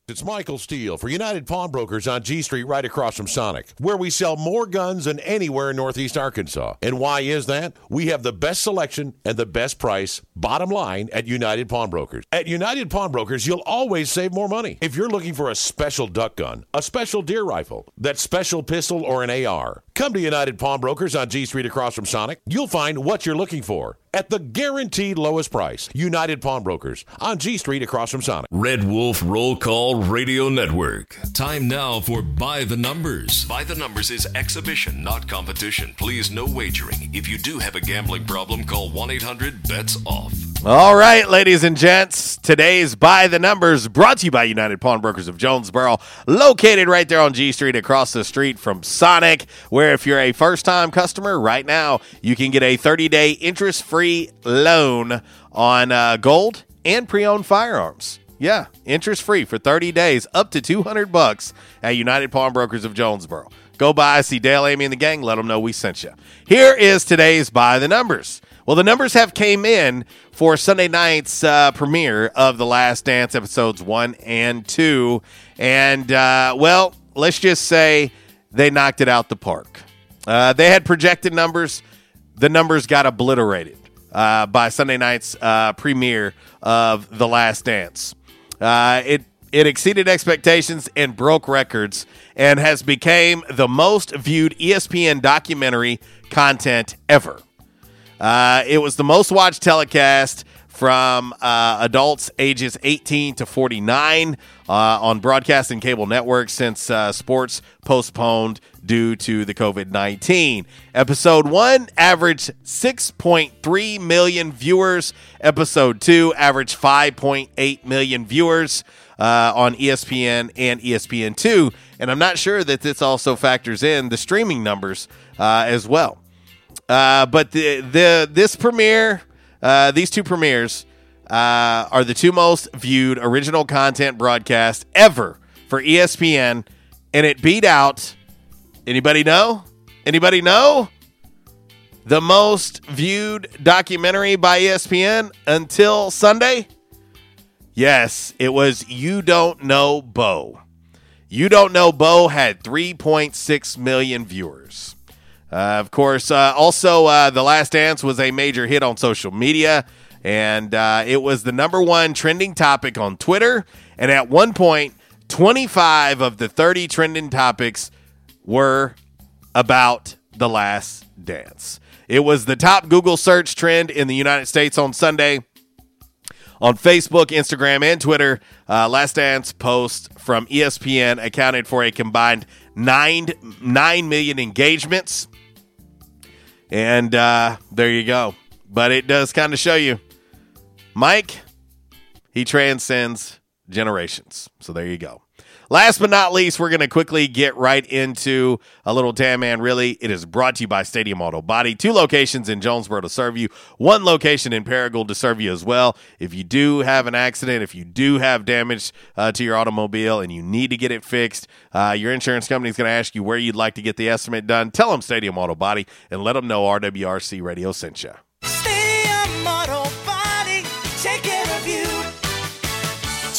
It's Michael Steele for United Pawnbrokers on G Street, right across from Sonic, where we sell more guns than anywhere in Northeast Arkansas. And why is that? We have the best selection and the best price, bottom line, at United Pawnbrokers. At United Pawnbrokers, you'll always save more money. If you're looking for a special duck gun, a special deer rifle, that special pistol, or an AR, come to United Pawnbrokers on G Street across from Sonic. You'll find what you're looking for at the guaranteed lowest price. United Pawnbrokers on G Street across from Sonic. Red Wolf Roll Call Radio Network. Time now for By the Numbers. By the Numbers is exhibition, not competition. Please, no wagering. If you do have a gambling problem, call 1 800 BETS OFF. All right, ladies and gents, today's By the Numbers brought to you by United Pawnbrokers of Jonesboro, located right there on G Street across the street from Sonic, where if you're a first time customer right now, you can get a 30 day interest free loan on uh, gold and pre owned firearms. Yeah, interest free for 30 days, up to 200 bucks at United Pawnbrokers of Jonesboro. Go by, see Dale, Amy, and the gang. Let them know we sent you. Here is today's By the Numbers. Well, the numbers have came in for Sunday night's uh, premiere of The Last Dance episodes one and two, and uh, well, let's just say they knocked it out the park. Uh, they had projected numbers. The numbers got obliterated uh, by Sunday night's uh, premiere of The Last Dance. Uh, it it exceeded expectations and broke records, and has became the most viewed ESPN documentary content ever. Uh, it was the most watched telecast from uh, adults ages 18 to 49 uh, on broadcast and cable networks since uh, sports postponed due to the COVID 19. Episode one averaged 6.3 million viewers. Episode two averaged 5.8 million viewers uh, on ESPN and E ESPN2. And I'm not sure that this also factors in the streaming numbers uh, as well. Uh, but the the this premiere, uh, these two premieres, uh, are the two most viewed original content broadcast ever for ESPN, and it beat out. Anybody know? Anybody know? The most viewed documentary by ESPN until Sunday? Yes, it was You Don't Know Bo. You Don't Know Bo had 3.6 million viewers. Uh, of course, uh, also, uh, The Last Dance was a major hit on social media, and uh, it was the number one trending topic on Twitter. And at one point, 25 of the 30 trending topics were about The Last Dance. It was the top Google search trend in the United States on Sunday. On Facebook, Instagram, and Twitter, uh, Last Dance posts from ESPN accounted for a combined nine nine million engagements. And uh, there you go. But it does kind of show you, Mike, he transcends generations. So there you go. Last but not least, we're going to quickly get right into a little damn man. Really, it is brought to you by Stadium Auto Body. Two locations in Jonesboro to serve you, one location in Paragould to serve you as well. If you do have an accident, if you do have damage uh, to your automobile and you need to get it fixed, uh, your insurance company is going to ask you where you'd like to get the estimate done. Tell them Stadium Auto Body and let them know RWRC Radio sent you.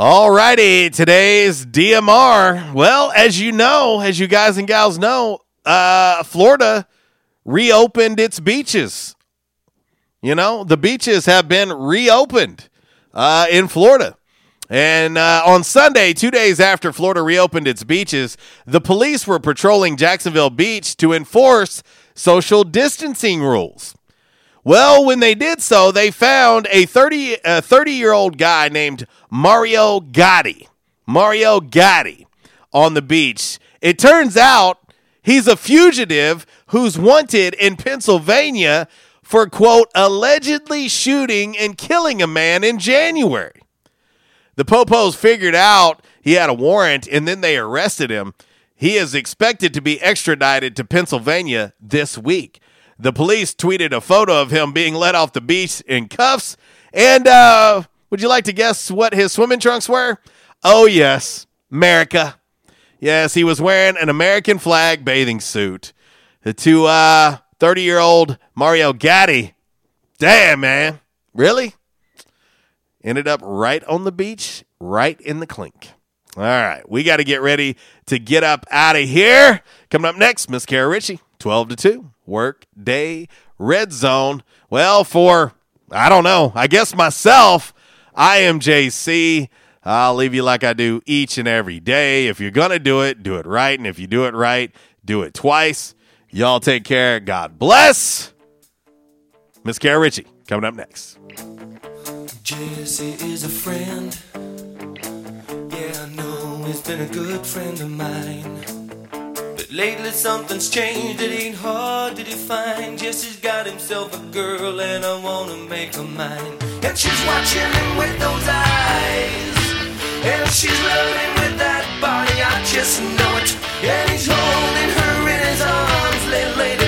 All righty, today's DMR. Well, as you know, as you guys and gals know, uh, Florida reopened its beaches. You know, the beaches have been reopened uh, in Florida. And uh, on Sunday, two days after Florida reopened its beaches, the police were patrolling Jacksonville Beach to enforce social distancing rules. Well, when they did so, they found a 30 a 30 year old guy named Mario Gotti. Mario Gotti on the beach. It turns out He's a fugitive who's wanted in Pennsylvania for, quote, allegedly shooting and killing a man in January. The Popos figured out he had a warrant and then they arrested him. He is expected to be extradited to Pennsylvania this week. The police tweeted a photo of him being let off the beach in cuffs. And uh, would you like to guess what his swimming trunks were? Oh, yes, America. Yes, he was wearing an American flag bathing suit. To uh, 30 year old Mario Gatti. Damn, man. Really? Ended up right on the beach, right in the clink. All right, we got to get ready to get up out of here. Coming up next, Miss Kara Ritchie, 12 to 2, work day, red zone. Well, for, I don't know, I guess myself, I am JC. I'll leave you like I do each and every day. If you're going to do it, do it right. And if you do it right, do it twice. Y'all take care. God bless. Miss Kara Ritchie coming up next. Jesse is a friend. Yeah, I know he's been a good friend of mine. Lately something's changed, it ain't hard to define. Jesse's got himself a girl, and I wanna make her mine. And she's watching him with those eyes. And she's loving with that body, I just know it. And he's holding her in his arms late, late